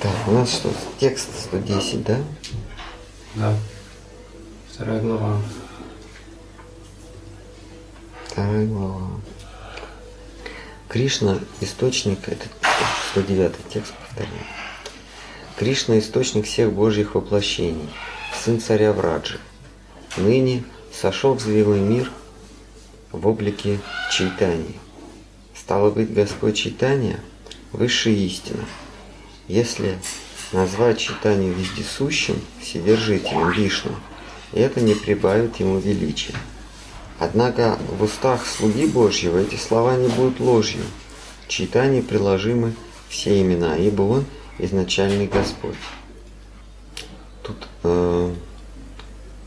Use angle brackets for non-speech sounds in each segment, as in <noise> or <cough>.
Так, у нас что, текст 110, да? Да. Вторая глава. Вторая глава. Кришна – источник, это 109 текст, повторяю. Кришна – источник всех Божьих воплощений, сын царя Враджи. Ныне сошел в зрелый мир в облике Чайтани. Стало быть, Господь Чайтания – высшая истина. Если назвать Чайтанию вездесущим, вседержителем Вишну, это не прибавит ему величия. Однако в устах слуги Божьего эти слова не будут ложью. В приложимы все имена, ибо Он изначальный Господь. Тут э,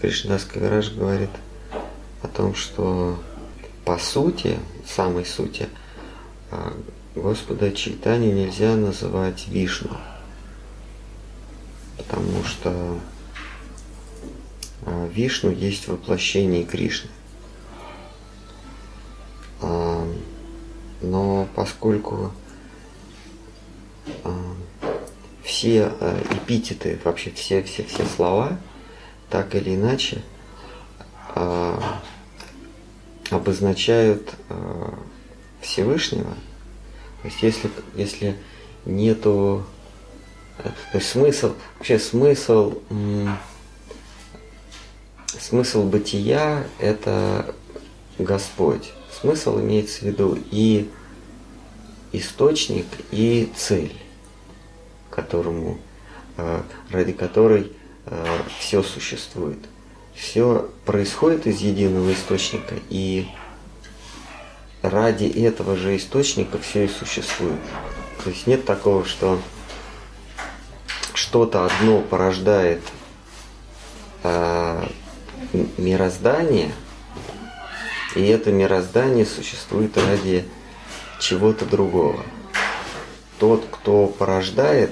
Кришнадас Кавираж говорит о том, что по сути, самой сути, э, Господа Чайтани нельзя называть Вишну, потому что э, Вишну есть воплощение Кришны. но поскольку все эпитеты, вообще все, все, все слова, так или иначе, обозначают Всевышнего. То есть если, если нету то есть смысл, вообще смысл, смысл бытия – это Господь смысл имеется в виду и источник, и цель, которому, э, ради которой э, все существует. Все происходит из единого источника, и ради этого же источника все и существует. То есть нет такого, что что-то одно порождает э, мироздание – и это мироздание существует ради чего-то другого. Тот, кто порождает,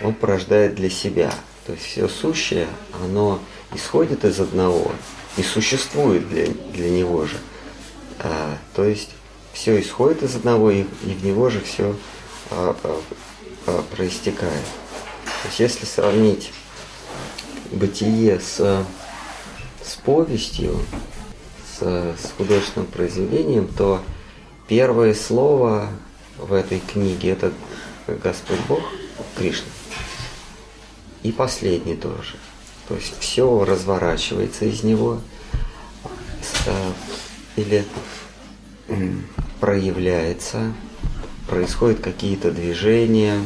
он порождает для себя. То есть все сущее, оно исходит из одного и существует для, для него же. А, то есть все исходит из одного, и, и в него же все а, а, а, проистекает. То есть если сравнить бытие с, с повестью, с, с художественным произведением, то первое слово в этой книге это Господь Бог, Кришна. И последний тоже. То есть все разворачивается из него э, или проявляется, происходят какие-то движения,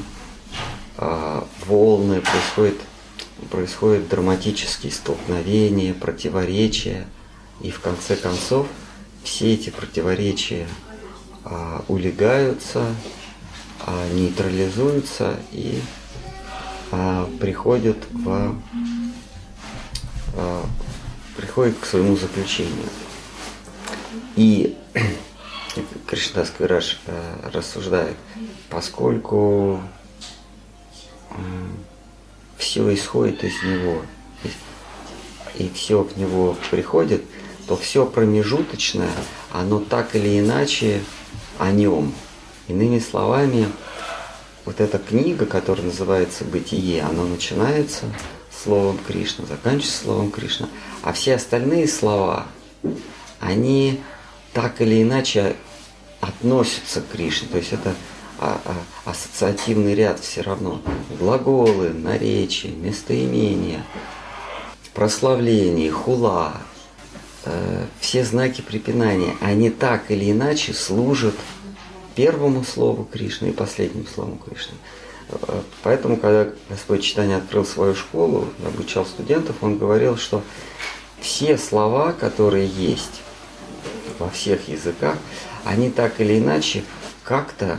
э, волны, происходит, происходят драматические столкновения, противоречия – и в конце концов все эти противоречия а, улегаются, а, нейтрализуются и а, приходят в а, приходят к своему заключению. И Кришнадас Квираж а, рассуждает, поскольку все исходит из него, и все к него приходит – то все промежуточное, оно так или иначе о нем. Иными словами, вот эта книга, которая называется «Бытие», она начинается словом Кришна, заканчивается словом Кришна, а все остальные слова, они так или иначе относятся к Кришне, то есть это а, а, ассоциативный ряд все равно. Глаголы, наречия, местоимения, прославление, хула, Э, все знаки препинания, они так или иначе служат первому слову Кришны и последнему слову Кришны. Э, поэтому, когда Господь Читание открыл свою школу, обучал студентов, он говорил, что все слова, которые есть во всех языках, они так или иначе как-то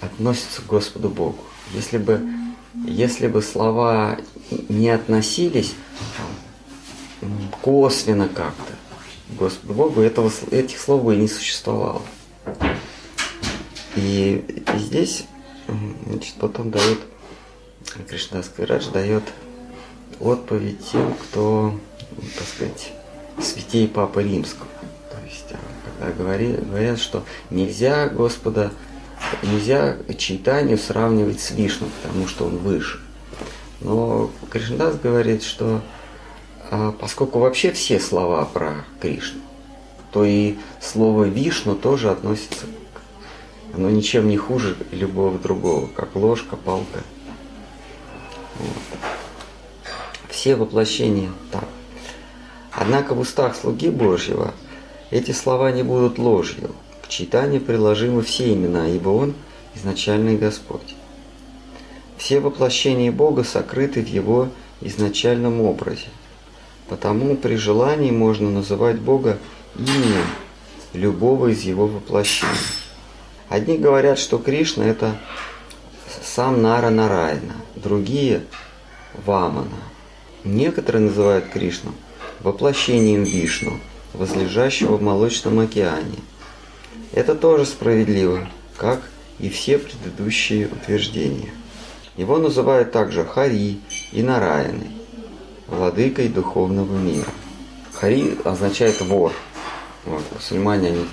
относятся к Господу Богу. Если бы, если бы слова не относились косвенно как-то. Господу Богу этого, этих слов бы и не существовало. И, и здесь значит, потом дает Кришнадас Квирадж дает отповедь тем, кто, так сказать, святей Папы Римского. Говорят, что нельзя Господа нельзя читанию сравнивать с Вишну, потому что он выше. Но Кришнадас говорит, что а, поскольку вообще все слова про Кришну, то и слово Вишну тоже относится к... Оно ничем не хуже любого другого, как ложка, палка. Вот. Все воплощения так. Однако в устах слуги Божьего эти слова не будут ложью. К читанию приложимы все имена, ибо Он – изначальный Господь. Все воплощения Бога сокрыты в Его изначальном образе. Потому при желании можно называть Бога именем любого из Его воплощений. Одни говорят, что Кришна – это сам Нара Нараяна, другие – Вамана. Некоторые называют Кришну воплощением Вишну, возлежащего в Молочном океане. Это тоже справедливо, как и все предыдущие утверждения. Его называют также Хари и Нараяной, владыкой духовного мира. Хари означает вор. Вот, мусульмане, они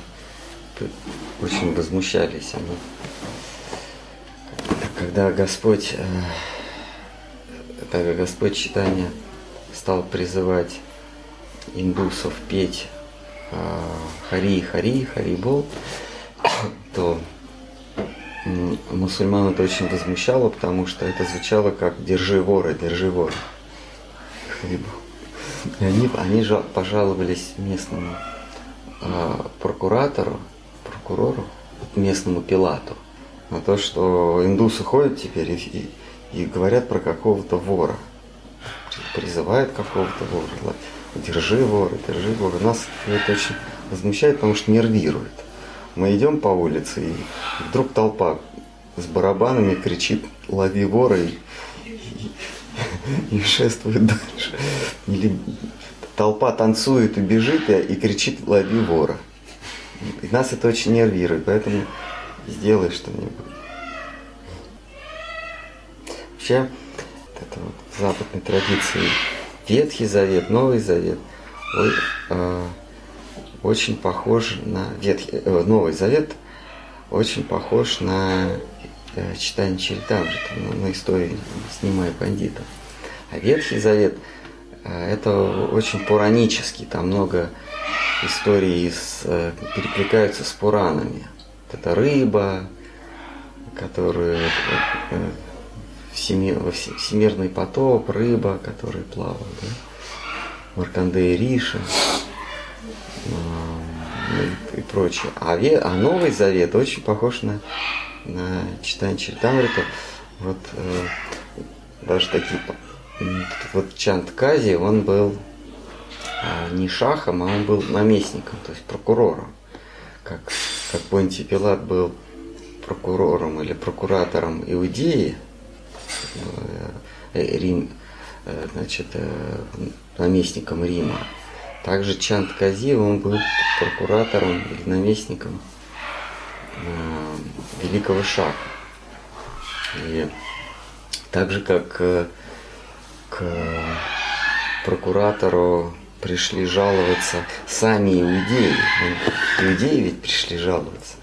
очень возмущались. Они, когда Господь, э, когда Господь читания стал призывать индусов петь э, Хари, Хари, Харибол, <coughs> то мусульман это очень возмущало, потому что это звучало как «держи вора, держи вора». И они, они же пожаловались местному э, прокуратору, прокурору, местному Пилату, на то, что индусы ходят теперь и, и, и говорят про какого-то вора, призывают какого-то вора, держи вора, держи вора. Нас это очень возмущает, потому что нервирует. Мы идем по улице, и вдруг толпа с барабанами кричит «Лови вора!» и, и, и шествует дальше. Или толпа танцует и бежит и, и кричит «Лови вора!» И нас это очень нервирует, поэтому сделай что-нибудь. Вообще, это вот в западной традиции Ветхий Завет, Новый Завет, ой, э, очень похож на Ветхий, э, Новый Завет очень похож на э, читание Чаритамрита, на, истории снимая бандитов. А Ветхий Завет э, это очень пуранический, там много историй с, э, перекликаются с Пуранами. Это рыба, которую э, всемир, всемирный потоп, рыба, которая плавала, да? Маркандея Риша и, и прочее. А, ве, а Новый Завет очень похож на, на читание Чаритамрита. Вот э, даже такие вот Чант Кази, он был э, не шахом, а он был наместником, то есть прокурором. Как, как Понтий Пилат был прокурором или прокуратором Иудеи, Рим, э, значит, э, наместником Рима, также Чант Кази, он был прокуратором или наместником э, Великого Шаха. И так же, как э, к прокуратору пришли жаловаться сами иудеи. Иудеи ведь пришли жаловаться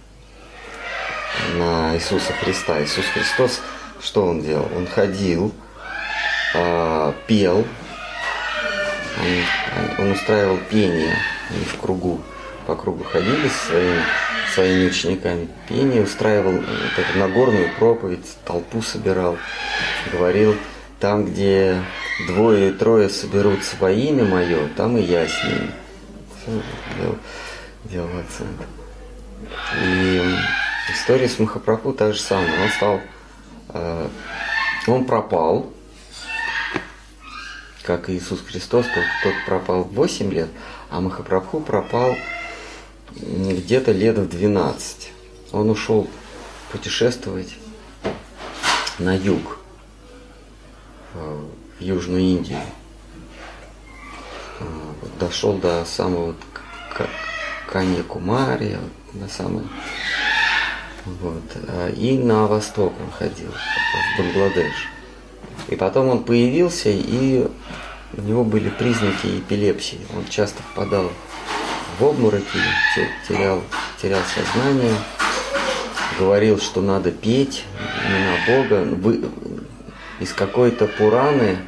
на Иисуса Христа. Иисус Христос, что он делал? Он ходил, э, пел, он, он устраивал пение, они в кругу, по кругу ходили со своими, своими учениками. Пение устраивал вот эту Нагорную проповедь, толпу собирал, говорил, там, где двое и трое соберутся во имя мое, там и я с ними. Делал, делал акцент. И история с Махапрабху та же самая. Он стал, он пропал, как Иисус Христос, тот, тот пропал в 8 лет, а Махапрабху пропал где-то лет в 12. Он ушел путешествовать на юг, в Южную Индию. Дошел до самого Канья Кумари, до самой вот. И на восток он ходил, в Бангладеш. И потом он появился, и у него были признаки эпилепсии. Он часто впадал в обмороки, терял, терял сознание. говорил, что надо петь не на Бога, вы, из какой-то Пураны,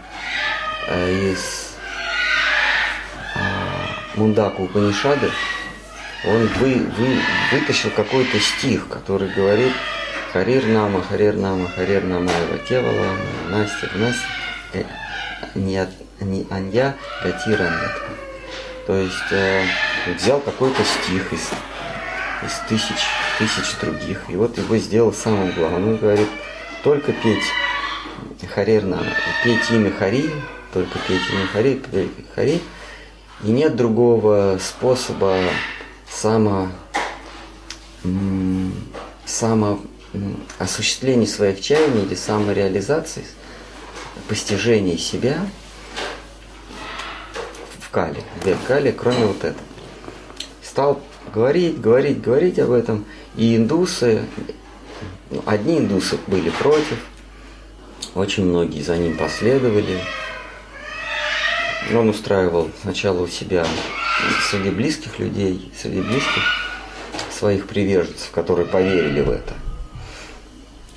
э, из э, Мундаку Упанишады, он вы, вы, вытащил какой-то стих, который говорит Харир Нама, Харир Нама, Харир Нама, Кевала, Настя, Настя, э, не, не Анья, Гатира нет. То есть э, взял какой-то стих из, из тысяч, тысяч других, и вот его сделал самым главным. Он говорит, только петь Харир Нама, петь имя Хари, только петь имя Хари, Хари, и нет другого способа само, само осуществления своих чаяний или самореализации, постижения себя в Кале, в Кале, кроме вот этого. Стал говорить, говорить, говорить об этом, и индусы, ну, одни индусы были против, очень многие за ним последовали. Он устраивал сначала у себя среди близких людей, среди близких своих приверженцев, которые поверили в это.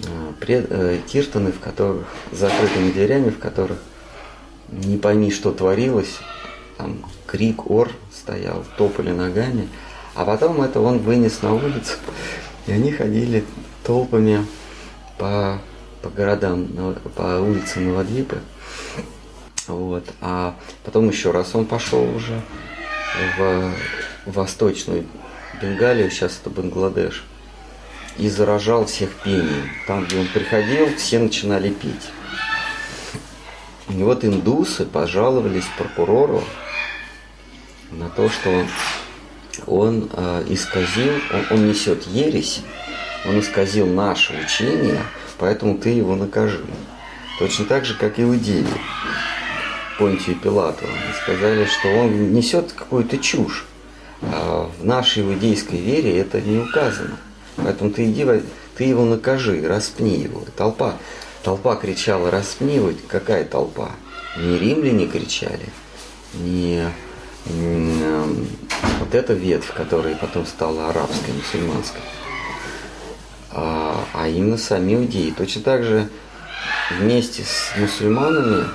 А, пред, э, киртаны, в которых, закрытыми дверями, в которых не пойми, что творилось, там крик, ор стоял, топали ногами, а потом это он вынес на улицу, и они ходили толпами по, по городам, по улицам Новодвипы. Вот. А потом еще раз он пошел уже в Восточную Бенгалию, сейчас это Бангладеш, и заражал всех пением. Там, где он приходил, все начинали петь. И вот индусы пожаловались прокурору на то, что он, э, исказил, он, он несет ересь, он исказил наше учение, поэтому ты его накажи. Точно так же, как и иудеи. Понтию Пилату. И сказали, что он несет какую-то чушь. А в нашей иудейской вере это не указано. Поэтому ты иди, ты его накажи, распни его. Толпа, толпа кричала, распни его. Какая толпа? Не римляне кричали, не, не вот эта ветвь, которая потом стала арабской, мусульманской, а, а именно сами иудеи. Точно так же вместе с мусульманами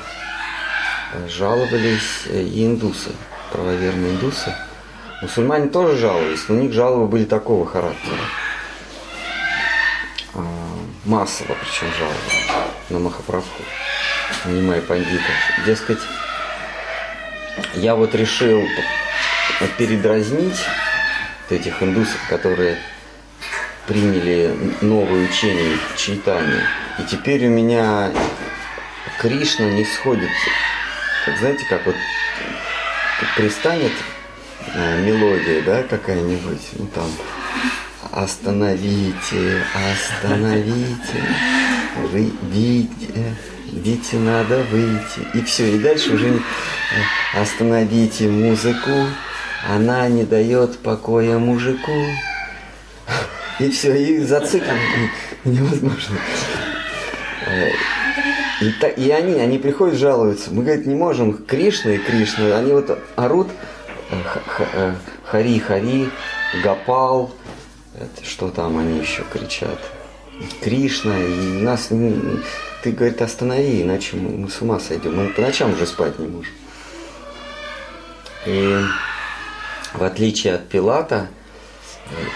жаловались и индусы, правоверные индусы. Мусульмане тоже жаловались, но у них жалобы были такого характера. А, массово причем жалобы на Махапрабху, Нимай пандита. Дескать, я вот решил передразнить этих индусов, которые приняли новое учение читания. И теперь у меня Кришна не сходит как знаете, как вот пристанет э, мелодия, да, какая-нибудь, ну там, остановите, остановите, вы видите, надо выйти. И все, и дальше уже э, остановите музыку, она не дает покоя мужику. И все, и зациклен невозможно. И, та, и они, они приходят, жалуются. Мы, говорит, не можем. Кришна и Кришна, они вот орут э, э, Хари, Хари, Гапал, это, что там они еще кричат. Кришна, и нас, ты, говорит, останови, иначе мы, с ума сойдем. Мы по ночам уже спать не можем. И в отличие от Пилата,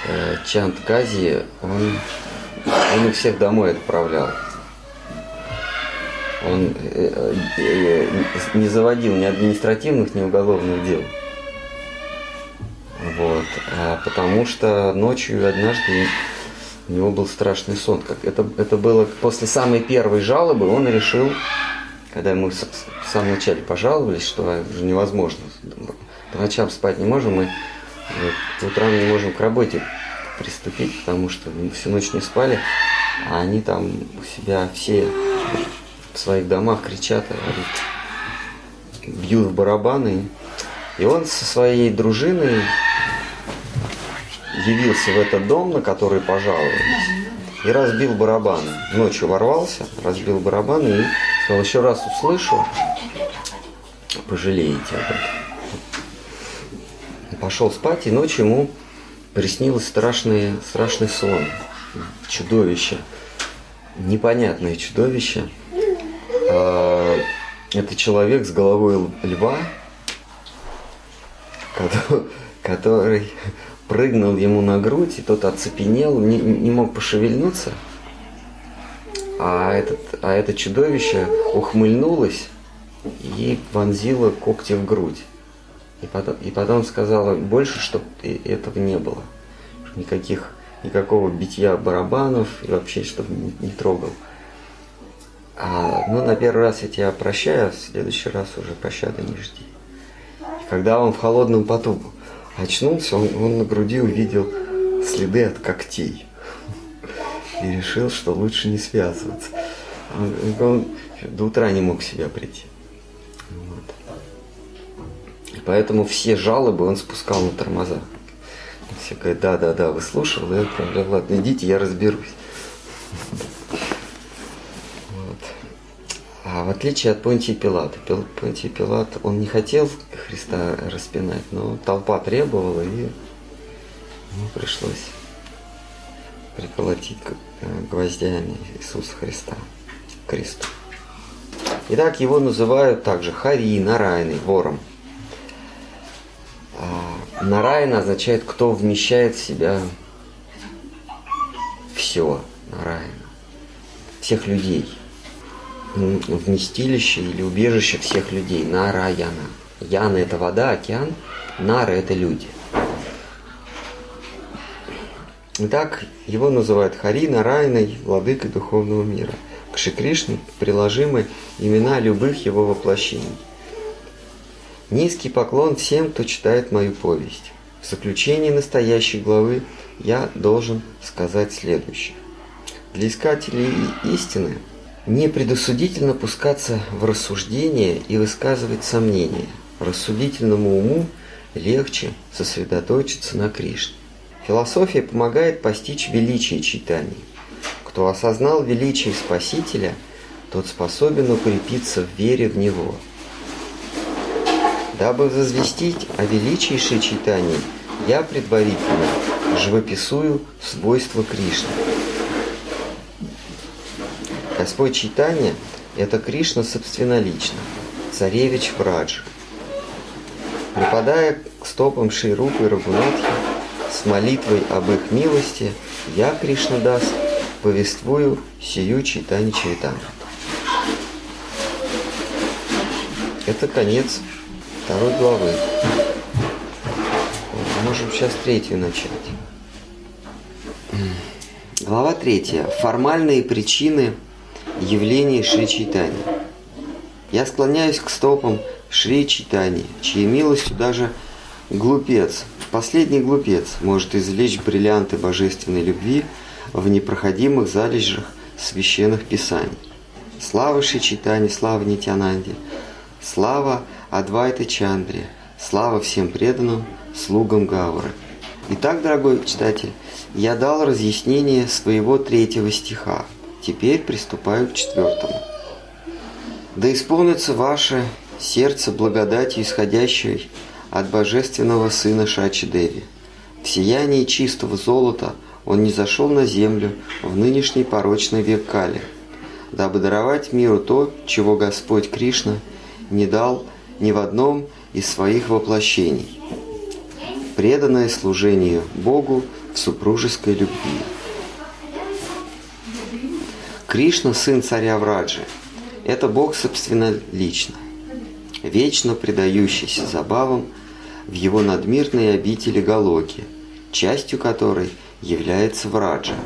э, Чант Кази, он, он их всех домой отправлял. Он э, э, не заводил ни административных, ни уголовных дел. Вот. А потому что ночью однажды у него был страшный сон. Как это, это было после самой первой жалобы, он решил, когда мы в самом начале пожаловались, что уже невозможно, по ночам спать не можем, мы утром не можем к работе приступить, потому что всю ночь не спали, а они там у себя все своих домах кричат, бьют в барабаны. И он со своей дружиной явился в этот дом, на который пожаловались, и разбил барабаны. Ночью ворвался, разбил барабаны и сказал, еще раз услышу, пожалеете об этом. Пошел спать, и ночью ему приснился страшный, страшный сон. чудовище, непонятное чудовище. А, это человек с головой льва, который прыгнул ему на грудь, и тот оцепенел, не, не мог пошевельнуться. А, этот, а это чудовище ухмыльнулось и вонзило когти в грудь. И потом, и потом сказала больше, чтобы этого не было. Никаких, никакого битья барабанов и вообще, чтобы не, не трогал. А, ну, на первый раз я тебя прощаю, а в следующий раз уже пощады не жди. И когда он в холодном поту очнулся, он, он на груди увидел следы от когтей. И решил, что лучше не связываться. Он, он до утра не мог в себя прийти. И поэтому все жалобы он спускал на тормоза. Все говорят, да, да, да, выслушал, я говорю, ладно, идите, я разберусь. А в отличие от Понтия Пилата, Понтий Пилат, он не хотел Христа распинать, но толпа требовала, и ему пришлось приколотить э, гвоздями Иисуса Христа к кресту. Итак, его называют также Хари, Нарайный, вором – а, Нарайна означает, кто вмещает в себя все, Нарайна, всех людей. Вместилище или убежище всех людей, Нараяна. Яна – это вода, океан, Нара – это люди. Итак, его называют Хари Нарайной, владыкой духовного мира. К Шикришне приложимы имена любых его воплощений. Низкий поклон всем, кто читает мою повесть. В заключении настоящей главы я должен сказать следующее. Для искателей истины не предосудительно пускаться в рассуждение и высказывать сомнения. Рассудительному уму легче сосредоточиться на Кришне. Философия помогает постичь величие читаний. Кто осознал величие Спасителя, тот способен укрепиться в вере в Него – Дабы возвестить о величайшей читании, я предварительно живописую свойства Кришны. Господь читания – это Кришна собственнолично, царевич Враджа. Припадая к стопам Шейрупы Рагунатхи, с молитвой об их милости, я, Кришна Дас, повествую сию читание Чайтана. Это конец второй главы. Можем сейчас третью начать. Глава третья. Формальные причины явления Шри Чайтани. Я склоняюсь к стопам Шри Чайтани, чьей милостью даже глупец, последний глупец, может извлечь бриллианты божественной любви в непроходимых залежах священных писаний. Слава Шри Чайтани, слава Нитянанде, слава Адвайта Чандре. Слава всем преданным слугам Гавры. Итак, дорогой читатель, я дал разъяснение своего третьего стиха. Теперь приступаю к четвертому. Да исполнится ваше сердце благодатью, исходящей от божественного сына Шачи Деви. В сиянии чистого золота он не зашел на землю в нынешний порочный век Кали, дабы даровать миру то, чего Господь Кришна не дал ни в одном из своих воплощений. Преданное служению Богу в супружеской любви. Кришна – сын царя Враджи. Это Бог собственно лично, вечно предающийся забавам в его надмирной обители Галоки, частью которой является Враджа.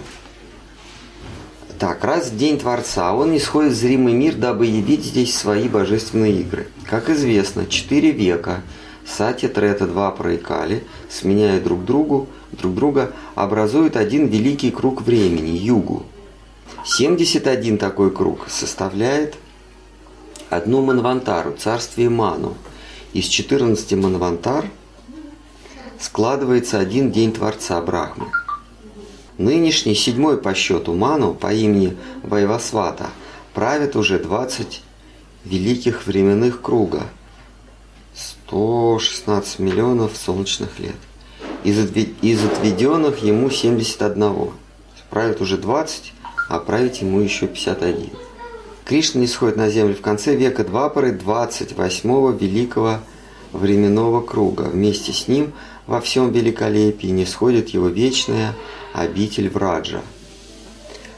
Так, раз в день Творца он исходит в зримый мир, дабы явить здесь свои божественные игры. Как известно, четыре века Сати, Трета, два проекали, сменяя друг другу, друг друга, образуют один великий круг времени – Югу. 71 такой круг составляет одну Манвантару, царствие Ману. Из 14 Манвантар складывается один день Творца Брахмы. Нынешний седьмой по счету Ману по имени Вайвасвата правит уже 20 великих временных круга, 116 миллионов солнечных лет. Из, отведенных ему 71. правит уже 20, а ему еще 51. Кришна не сходит на землю в конце века Двапары 28-го великого временного круга. Вместе с ним во всем великолепии не сходит его вечная обитель Враджа.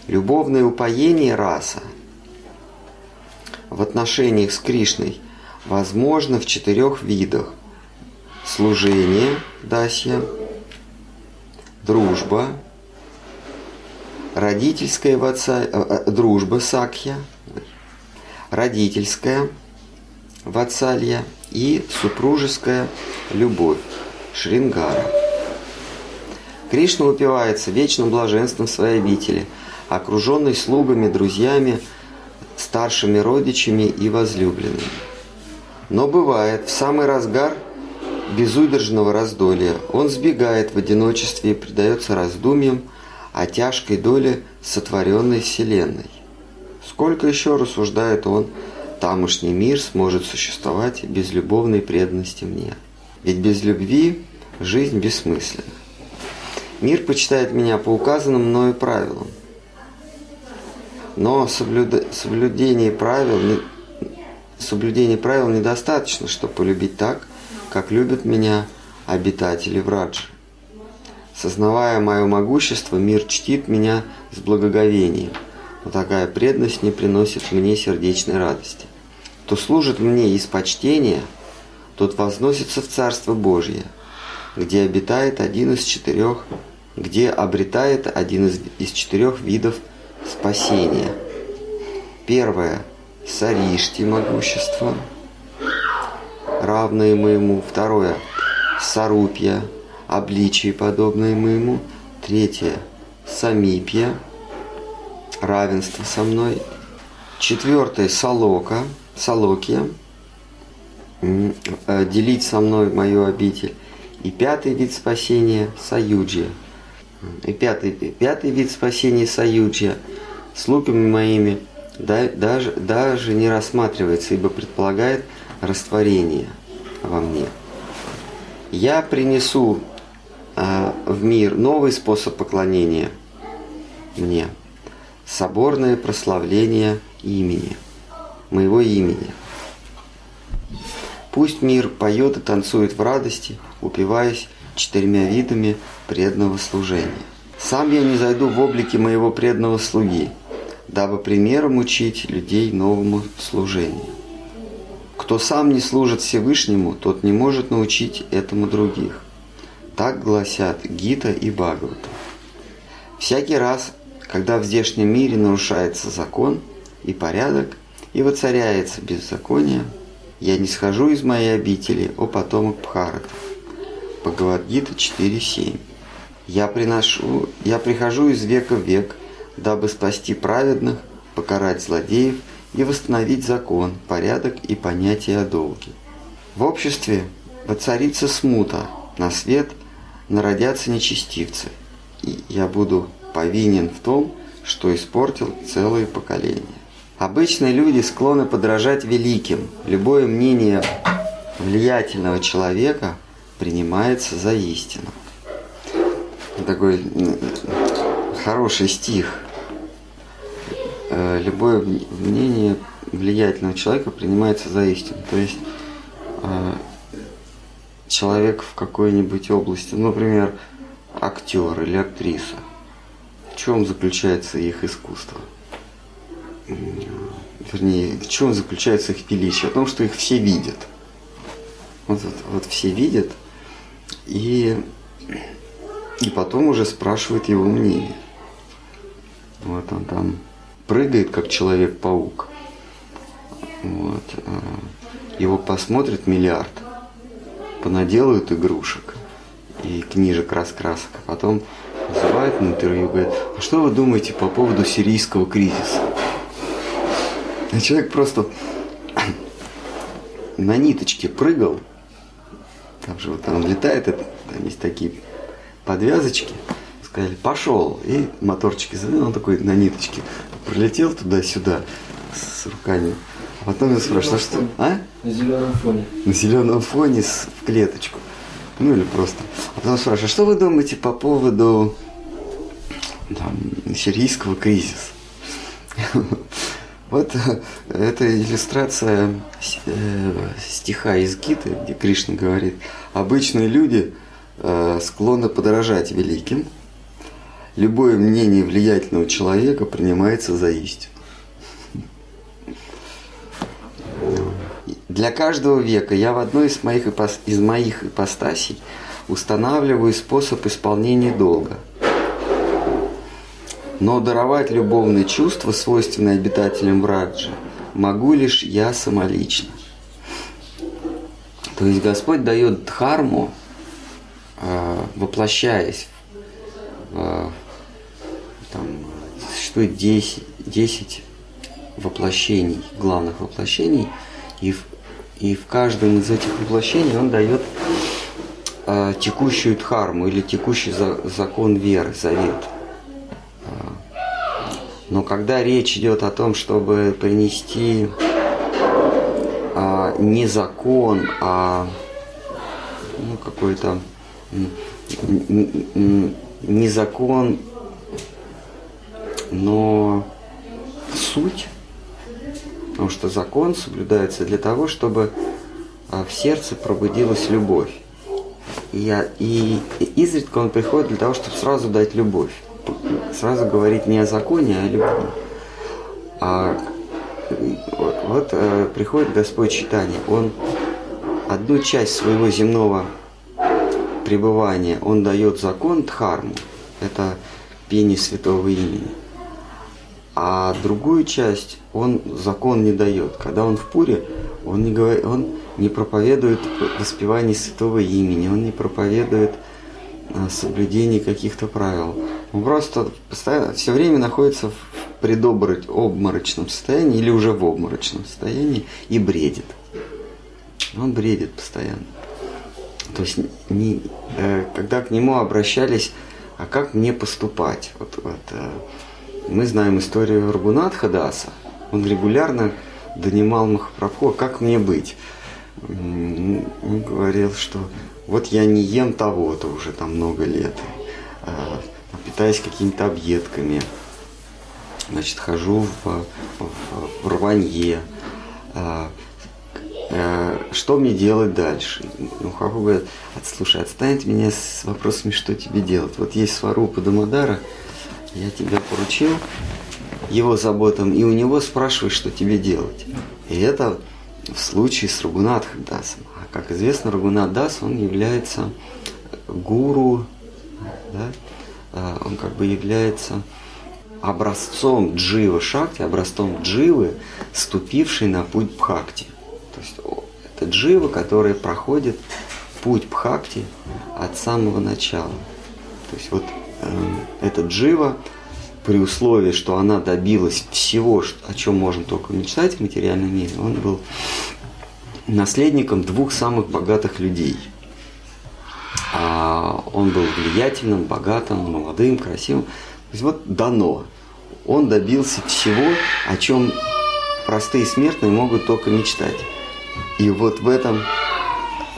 Любовное упоение раса в отношениях с Кришной возможно в четырех видах. Служение, дасья, дружба, родительская ватса, э, э, дружба, сакья, родительская ватсалья и супружеская любовь, шрингара. Кришна упивается вечным блаженством своей обители, окруженный слугами, друзьями, старшими родичами и возлюбленными. Но бывает, в самый разгар безудержного раздолья он сбегает в одиночестве и предается раздумьям о тяжкой доле сотворенной Вселенной. Сколько еще, рассуждает он, тамошний мир сможет существовать без любовной преданности мне? Ведь без любви жизнь бессмысленна. Мир почитает меня по указанным мною правилам. Но соблюдение правил, соблюдение правил недостаточно, чтобы полюбить так, как любят меня обитатели Враджи. Сознавая мое могущество, мир чтит меня с благоговением, но такая преданность не приносит мне сердечной радости. Кто служит мне из почтения, тот возносится в Царство Божье, где обитает один из четырех, где обретает один из, из четырех видов спасения. Первое – саришти могущество – равные моему. Второе – сарупья, обличие, подобное моему. Третье – самипья, равенство со мной. Четвертое – салока, салокия, э, делить со мной мою обитель. И пятый вид спасения – саюджия. И пятый, пятый вид спасения – саюджия. С луками моими даже, даже не рассматривается, ибо предполагает – растворения во мне. Я принесу в мир новый способ поклонения мне. Соборное прославление имени, моего имени. Пусть мир поет и танцует в радости, упиваясь четырьмя видами преданного служения. Сам я не зайду в облике моего преданного слуги, дабы примером учить людей новому служению. Кто сам не служит Всевышнему, тот не может научить этому других. Так гласят Гита и Бхагавата. Всякий раз, когда в здешнем мире нарушается закон и порядок, и воцаряется беззаконие, я не схожу из моей обители, о потомок Бхаратов. Бхагавадгита 4.7. Я, приношу, я прихожу из века в век, дабы спасти праведных, покарать злодеев – и восстановить закон, порядок и понятие о долге. В обществе воцарится смута, на свет народятся нечестивцы, и я буду повинен в том, что испортил целые поколения. Обычные люди склонны подражать великим. Любое мнение влиятельного человека принимается за истину. Такой хороший стих – Э, любое мнение влиятельного человека принимается за истину. То есть э, человек в какой-нибудь области, например, актер или актриса, в чем заключается их искусство? Вернее, в чем заключается их величие? В том, что их все видят. Вот, вот, вот все видят, и, и потом уже спрашивают его мнение. Вот он там прыгает, как Человек-паук. Вот. А, его посмотрит миллиард, понаделают игрушек и книжек, раскрасок, а потом называют на интервью и говорят, а что вы думаете по поводу сирийского кризиса? А человек просто на ниточке прыгал, там же вот там летает, там есть такие подвязочки, сказали, пошел, и моторчики задвинул, он такой на ниточке пролетел туда-сюда с руками. Потом я спрашиваю, а что? А? На зеленом фоне. На зеленом фоне с, в клеточку. Ну или просто. А потом спрашиваю, а что вы думаете по поводу там, сирийского кризиса. Вот это иллюстрация э, стиха из Гиты, где Кришна говорит, обычные люди э, склонны подражать великим, любое мнение влиятельного человека принимается за истину. Для каждого века я в одной из моих, из моих ипостасей устанавливаю способ исполнения долга. Но даровать любовные чувства, свойственные обитателям Браджа, могу лишь я самолично. То есть Господь дает дхарму, э, воплощаясь в там, существует 10, 10 воплощений, главных воплощений, и в, и в каждом из этих воплощений он дает э, текущую дхарму или текущий за, закон веры, завет. А, но когда речь идет о том, чтобы принести э, не закон, а ну, какой-то не закон но суть, потому что закон соблюдается для того, чтобы а, в сердце пробудилась любовь. И, и, и изредка он приходит для того, чтобы сразу дать любовь. Сразу говорить не о законе, а о любви. А вот, вот э, приходит Господь читание. Он одну часть своего земного пребывания, он дает закон Дхарму. Это пение святого имени. А другую часть он закон не дает. Когда он в Пуре, он не, говорит, он не проповедует воспевание святого имени, он не проповедует а, соблюдение каких-то правил. Он просто постоянно, все время находится в предобморочном состоянии или уже в обморочном состоянии и бредит. Он бредит постоянно. То есть, не, э, когда к нему обращались, а как мне поступать? Вот, вот, э, мы знаем историю Рагунатха Даса. Он регулярно донимал Махапрабху, как мне быть? Он говорил, что вот я не ем того-то уже там много лет, а, питаюсь какими-то объедками, значит, хожу в, в, в рванье, а, а, что мне делать дальше? Ну, Хапу говорит, слушай, отстань от меня с вопросами, что тебе делать. Вот есть Сварупа Дамадара, я тебя поручил его заботам, и у него спрашиваешь, что тебе делать. И это в случае с Рагунат Дасом. А как известно, Рагунат Дас, он является гуру, да? А, он как бы является образцом джива шакти, образцом дживы, ступившей на путь бхакти. То есть это джива, которая проходит путь бхакти от самого начала. То есть вот эта джива, при условии, что она добилась всего, о чем можем только мечтать в материальном мире, он был наследником двух самых богатых людей. А он был влиятельным, богатым, молодым, красивым. То есть вот дано. Он добился всего, о чем простые смертные могут только мечтать. И вот в этом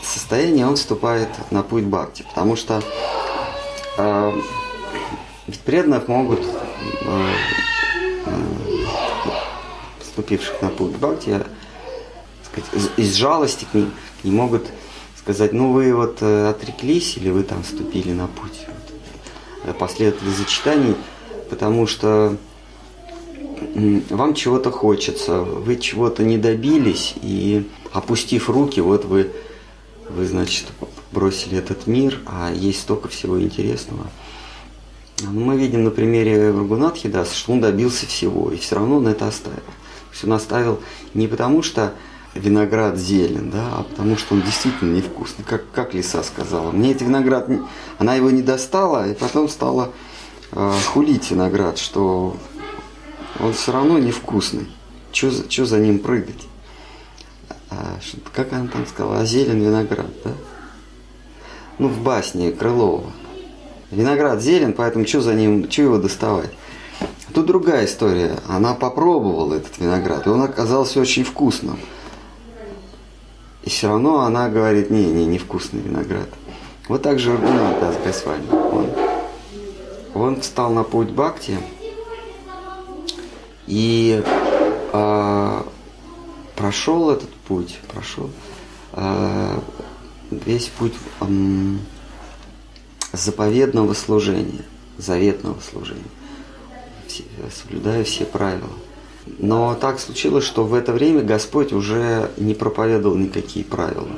состоянии он вступает на путь бхакти. Потому что э, ведь преданных могут, э, э, вступивших на путь Бхакти, сказать, из, жалости к ним, не могут сказать, ну вы вот э, отреклись или вы там вступили на путь? Последователи зачитаний, потому что вам чего-то хочется, вы чего-то не добились, и опустив руки, вот вы, вы, значит, бросили этот мир, а есть столько всего интересного – мы видим на примере Рагунатхи, да, что он добился всего, и все равно он это оставил. То есть он оставил не потому, что виноград зелен, да, а потому что он действительно невкусный, как, как лиса сказала. Мне этот виноград, она его не достала, и потом стала э, хулить виноград, что он все равно невкусный. Что за ним прыгать? А, как она там сказала? А зелен виноград, да? Ну, в басне Крылова. Виноград зелен, поэтому что за ним, что его доставать? Тут другая история. Она попробовала этот виноград, и он оказался очень вкусным. И все равно она говорит, не, не, невкусный виноград. Вот так же Аргунат Дас Госвами. Он, он встал на путь Бхакти, И э, прошел этот путь, прошел э, весь путь э, заповедного служения, заветного служения, все, соблюдая все правила. Но так случилось, что в это время Господь уже не проповедовал никакие правила.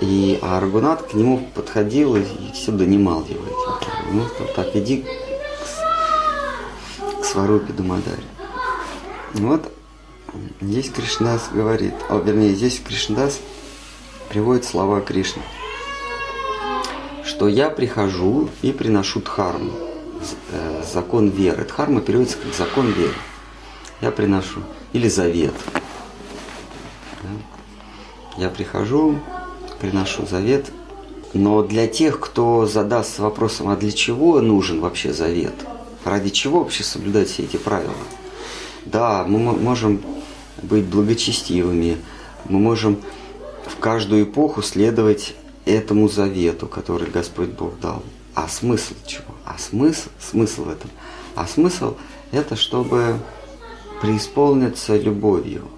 И Аргунат к нему подходил и все донимал его этим. Ну, так, иди к, к Сварупе Дамадаре. Вот здесь Кришнас говорит, о, вернее, здесь Кришнас приводит слова Кришны, что я прихожу и приношу дхарму, э, закон веры. Дхарма переводится как закон веры. Я приношу, или завет. Я прихожу, приношу завет. Но для тех, кто задастся вопросом, а для чего нужен вообще завет? Ради чего вообще соблюдать все эти правила? Да, мы можем быть благочестивыми, мы можем в каждую эпоху следовать этому завету, который Господь Бог дал. А смысл чего? А смысл, смысл в этом? А смысл это, чтобы преисполниться любовью.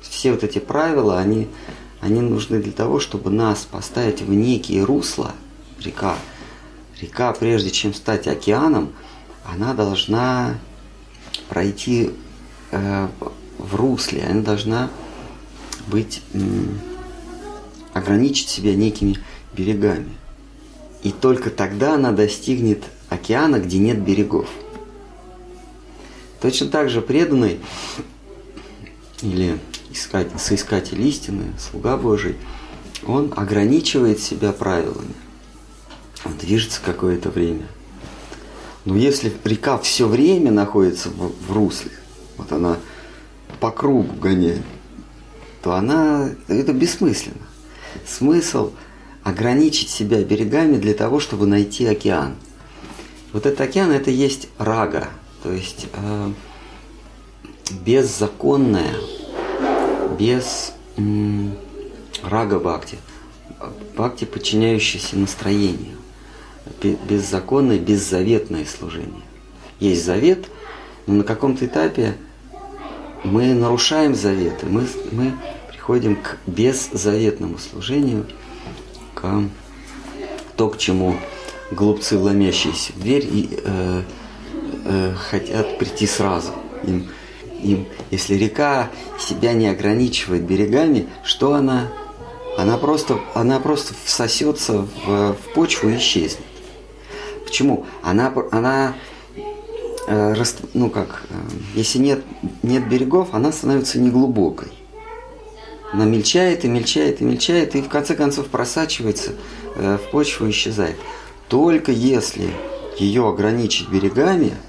Все вот эти правила, они они нужны для того, чтобы нас поставить в некие русла, река. Река, прежде чем стать океаном, она должна пройти э, в русле, она должна быть, э, ограничить себя некими берегами. И только тогда она достигнет океана, где нет берегов. Точно так же преданный или искать, соискатель истины, слуга Божий, он ограничивает себя правилами. Он движется какое-то время. Но если река все время находится в, в русле, вот она по кругу гоняет, то она, это бессмысленно. Смысл ограничить себя берегами для того, чтобы найти океан. Вот этот океан это есть рага, то есть э, беззаконная без м, рага бхакти, бхакти, подчиняющийся настроению, беззаконное, беззаветное служение. Есть завет, но на каком-то этапе мы нарушаем заветы, мы, мы приходим к беззаветному служению, к то, к чему глупцы, ломящиеся в дверь, и, э, э, хотят прийти сразу. Им им. Если река себя не ограничивает берегами, что она? Она просто, она просто всосется в, в почву и исчезнет. Почему? Она, она э, ну как, э, если нет, нет берегов, она становится неглубокой. Она мельчает и мельчает и мельчает, и в конце концов просачивается э, в почву и исчезает. Только если ее ограничить берегами –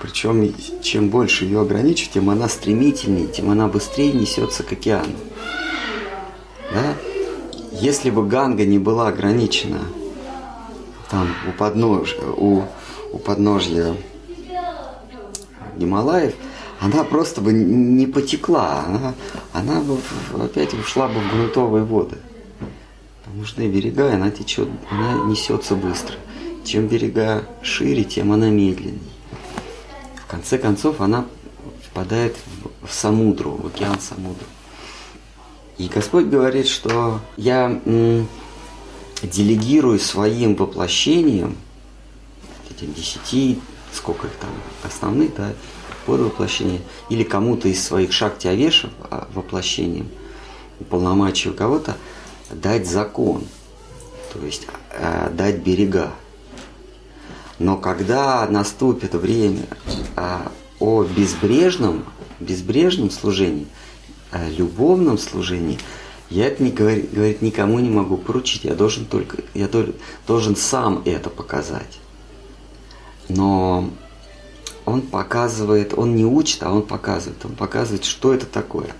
причем, чем больше ее ограничить, тем она стремительнее, тем она быстрее несется к океану. Да? Если бы Ганга не была ограничена там у подножья, у, у подножья Гималаев, она просто бы не потекла, она, она бы опять ушла бы в грунтовые воды. Там нужны берега, она течет, она несется быстро. Чем берега шире, тем она медленнее конце концов она впадает в Самудру, в океан Самудру. И Господь говорит, что я м, делегирую своим воплощением, этим десяти, сколько их там основных, да, под воплощение, или кому-то из своих шакти Авешев а, воплощением, уполномачиваю кого-то, дать закон, то есть э, дать берега. Но когда наступит время а, о безбрежном, безбрежном служении, о любовном служении, я это не говорит, говорит, никому не могу поручить. Я должен только, я должен сам это показать. Но он показывает, он не учит, а он показывает. Он показывает, что это такое.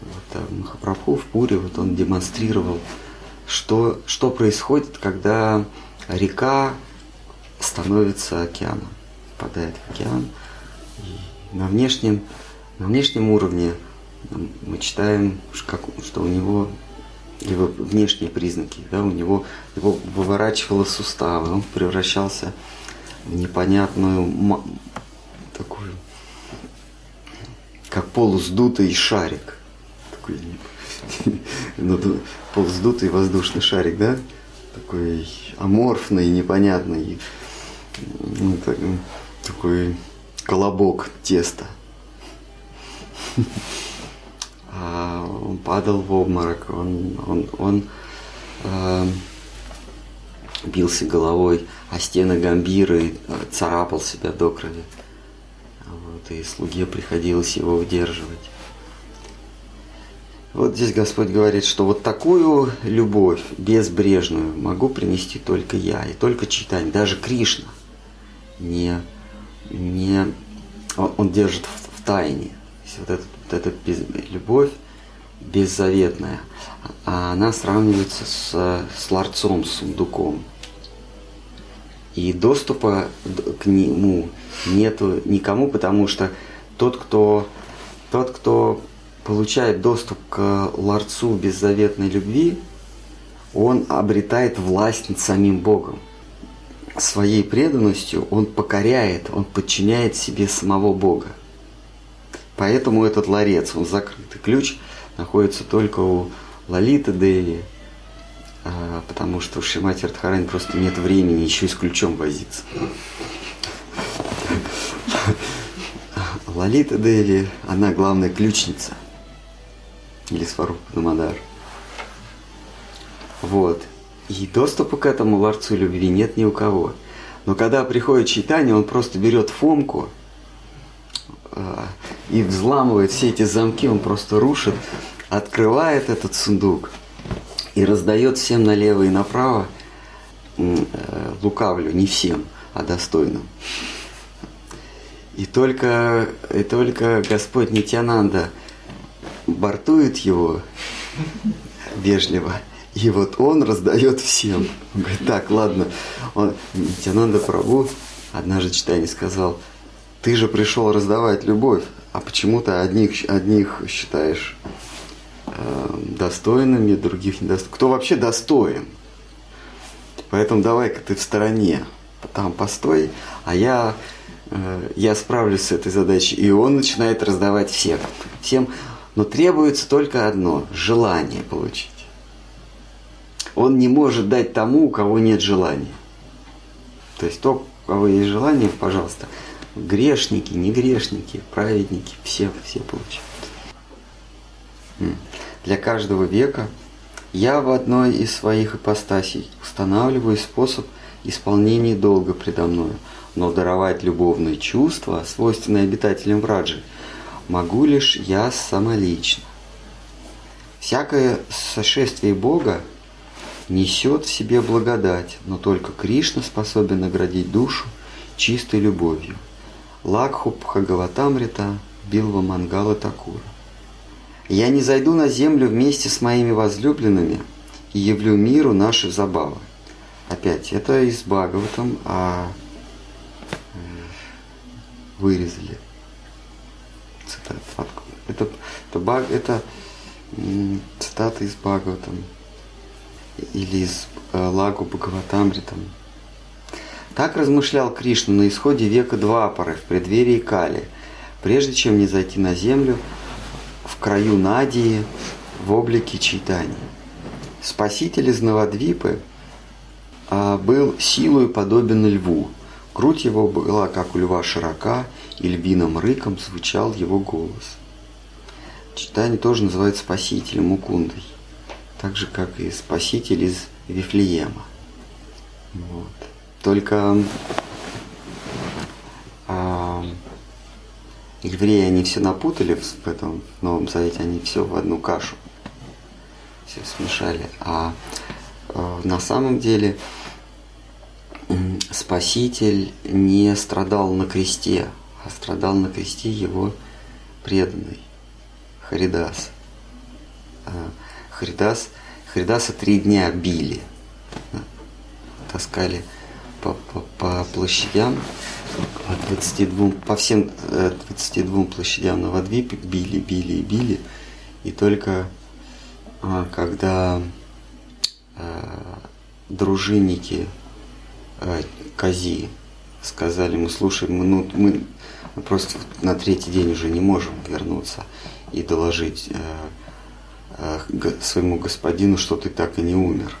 Вот, а Махапрабху в Пуре вот он демонстрировал, что, что происходит, когда река становится океаном, впадает в океан. И на внешнем, на внешнем уровне мы читаем, что у него его внешние признаки, да, у него его выворачивало суставы, он превращался в непонятную такую как полуздутый шарик. Такой <laughs> ну, полуздутый воздушный шарик, да? Такой аморфный, непонятный. Ну, так, такой колобок теста. <laughs> А он падал в обморок, он, он, он э, бился головой о стены гамбиры, царапал себя до крови. Вот, и слуге приходилось его удерживать. Вот здесь Господь говорит, что вот такую любовь безбрежную могу принести только я, и только читание, даже Кришна не, не он, он держит в, в тайне. Вот эта, вот эта без, любовь беззаветная, а она сравнивается с, с ларцом, с сундуком. И доступа к нему нету никому, потому что тот, кто, тот, кто получает доступ к ларцу беззаветной любви, он обретает власть над самим Богом. Своей преданностью он покоряет, он подчиняет себе самого Бога. Поэтому этот ларец, он закрытый. Ключ находится только у Лалиты Деви, потому что у Шимати Радхарани просто нет времени еще и с ключом возиться. Лалита Деви, она главная ключница – или Сварупа Дамадар. Вот. И доступа к этому ларцу любви нет ни у кого. Но когда приходит читание, он просто берет Фомку э, и взламывает все эти замки, он просто рушит, открывает этот сундук и раздает всем налево и направо э, лукавлю, не всем, а достойным. И только, и только Господь Нитянанда – бортует его вежливо, и вот он раздает всем. Он говорит, так, ладно. Он, Нитянанда Прабу однажды читание сказал, ты же пришел раздавать любовь, а почему-то одних, одних считаешь достойными, других недостойными. Кто вообще достоин? Поэтому давай-ка ты в стороне, там постой, а я, э, я справлюсь с этой задачей. И он начинает раздавать всем. Всем но требуется только одно – желание получить. Он не может дать тому, у кого нет желания. То есть то, у кого есть желание, пожалуйста, грешники, не грешники, праведники, все, все получают. Для каждого века я в одной из своих ипостасей устанавливаю способ исполнения долга предо мною, но даровать любовные чувства, свойственные обитателям Враджи – могу лишь я самолично. Всякое сошествие Бога несет в себе благодать, но только Кришна способен наградить душу чистой любовью. Лакху Бхагаватамрита Билва Мангала Такура. Я не зайду на землю вместе с моими возлюбленными и явлю миру наши забавы. Опять, это из Бхагаватам, а э, вырезали цитата. Это, это, баг, это цитата из Бхагаватам или из э, Лагу Бхагаватамритам. Так размышлял Кришна на исходе века Двапары в преддверии Кали, прежде чем не зайти на землю в краю Надии в облике Чайтани. Спаситель из Навадвипы а, был силой подобен льву. Грудь его была, как у льва, широка, и львиным рыком звучал его голос. Читание тоже называют Спасителем Мукундой, так же, как и Спаситель из Вифлеема. Вот. Только а, евреи, они все напутали в этом Новом Завете, они все в одну кашу все смешали. А а на самом деле Спаситель не страдал на кресте, а страдал на кресте его преданный Харидас. А, Харидас, Харидаса три дня били, таскали по, по, по площадям, по, 22, по всем 22 э, площадям на Новодвипе били, били и били. И только а, когда а, дружинники Кази сказали, мы слушаем, мы, ну, мы просто на третий день уже не можем вернуться и доложить э, э, своему господину, что ты так и не умер.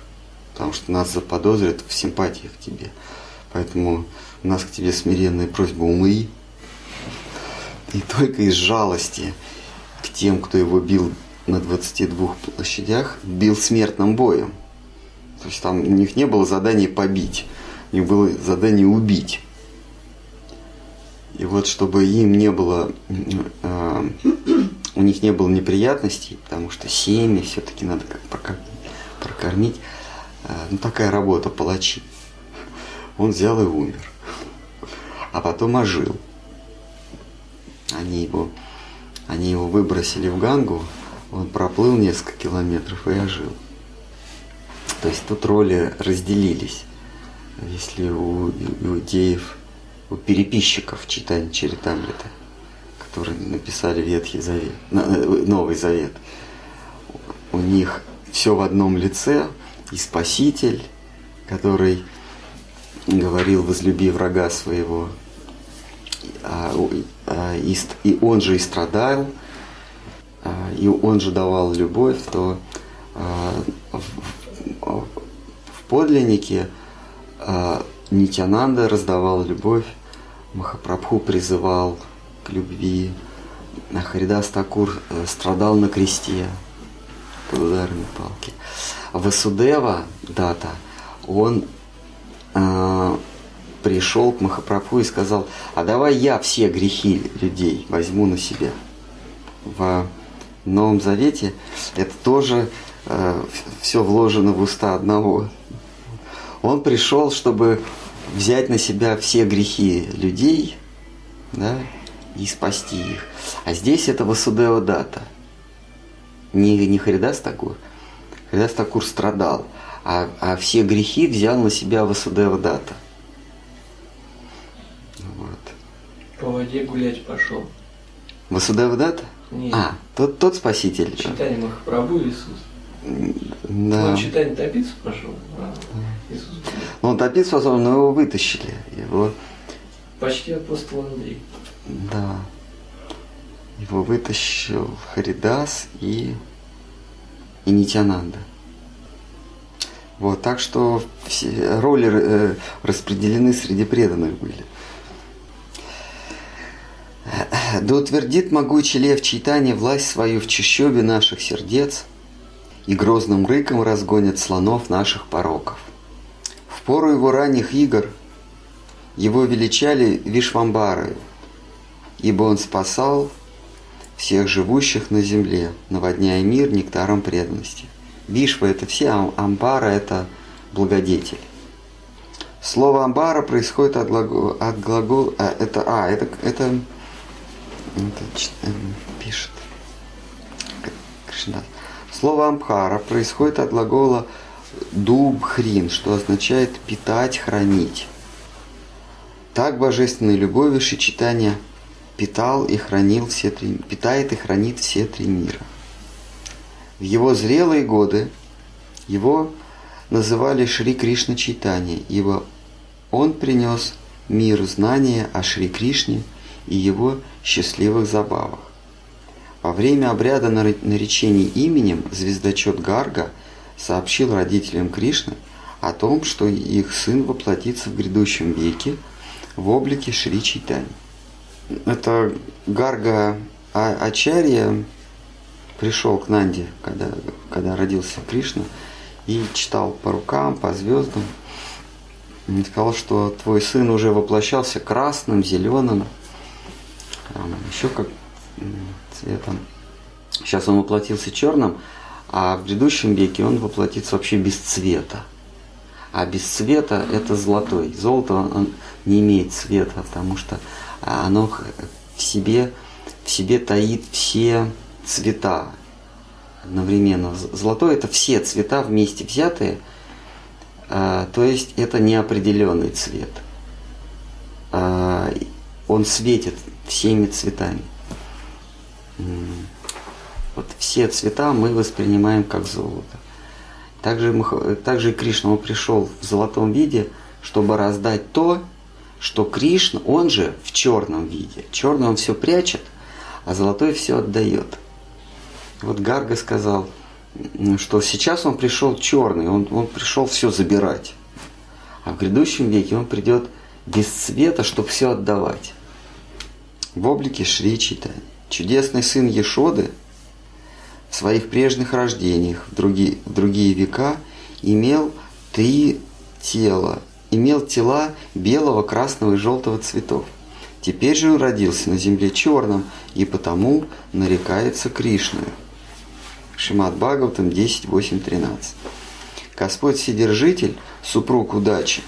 Потому что нас заподозрят в симпатиях к тебе. Поэтому у нас к тебе смиренная просьба умри. И только из жалости к тем, кто его бил на 22 площадях, бил смертным боем. То есть там у них не было задания побить, у них было задание убить. И вот чтобы им не было, э, у них не было неприятностей, потому что семьи все-таки надо как прокормить. Э, ну такая работа палачи. Он взял и умер. А потом ожил. Они его, они его выбросили в Гангу, он проплыл несколько километров и ожил. То есть тут роли разделились. Если у иудеев, у переписчиков читания Чаритамрита, которые написали Ветхий Завет, э, Новый Завет, у них все в одном лице, и Спаситель, который говорил «возлюби врага своего», а, а, и, он же и страдал, а, и он же давал любовь, то в, в подлиннике Нитянанда раздавал любовь, Махапрабху призывал к любви, Харидас Такур э, страдал на кресте под ударами палки. Васудева, дата, он э, пришел к Махапрабху и сказал, а давай я все грехи людей возьму на себя. В Новом Завете это тоже э, все вложено в уста одного. Он пришел, чтобы взять на себя все грехи людей да, и спасти их. А здесь это Васудева дата. Не, не Харидас Такур. Харидас Такур страдал, а, а все грехи взял на себя Васудева дата. Вот. По воде гулять пошел. Васудева дата? Нет. А, тот, тот спаситель. Читание Махапрабху Иисус. Да. Он читание топиться пошел, а Иисус. Ну, он топиться пошел, но его вытащили. Его, Почти апостол Андрей. да. Его вытащил Харидас и, и Нитянанда. Вот, так что все роли э, распределены среди преданных были. Да утвердит могучий лев читание власть свою в чащобе наших сердец, и грозным рыком разгонят слонов наших пороков. В пору его ранних игр его величали Вишвамбарою, ибо он спасал всех живущих на земле, наводняя мир нектаром преданности. Вишва – это все, амбара – это благодетель. Слово амбара происходит от глагола, от глагола а, это, а, это, это, это эм, пишет. Слово амбхара происходит от глагола дубхрин, что означает питать, хранить. Так божественной любовью Шичитания питал и хранил все три, питает и хранит все три мира. В его зрелые годы его называли Шри Кришна Чайтанья, ибо он принес миру знания о Шри Кришне и его счастливых забавах. Во время обряда наречений именем звездочет Гарга сообщил родителям Кришны о том, что их сын воплотится в грядущем веке в облике Шри Чайтани. Это Гарга А- Ачарья пришел к Нанде, когда, когда родился Кришна, и читал по рукам, по звездам. И сказал, что твой сын уже воплощался красным, зеленым, еще как цветом. Сейчас он воплотился черным, а в грядущем веке он воплотится вообще без цвета. А без цвета это золотой. Золото он не имеет цвета, потому что оно в себе, в себе таит все цвета одновременно. Золотой это все цвета вместе взятые, а, то есть это неопределенный цвет. А, он светит всеми цветами. Вот все цвета мы воспринимаем как золото. Также, также Кришна он пришел в золотом виде, чтобы раздать то, что Кришна, он же в черном виде. Черный он все прячет, а золотой все отдает. Вот Гарга сказал, что сейчас он пришел черный, он, он пришел все забирать. А в грядущем веке он придет без цвета, чтобы все отдавать. В облике Шри Читани. Чудесный сын Ешоды в своих прежних рождениях, в другие, в другие века, имел три тела, имел тела белого, красного и желтого цветов. Теперь же он родился на земле черным и потому нарекается Кришной. Шимат Бхагаватам 10, 8, 13. Господь Вседержитель, супруг удачи,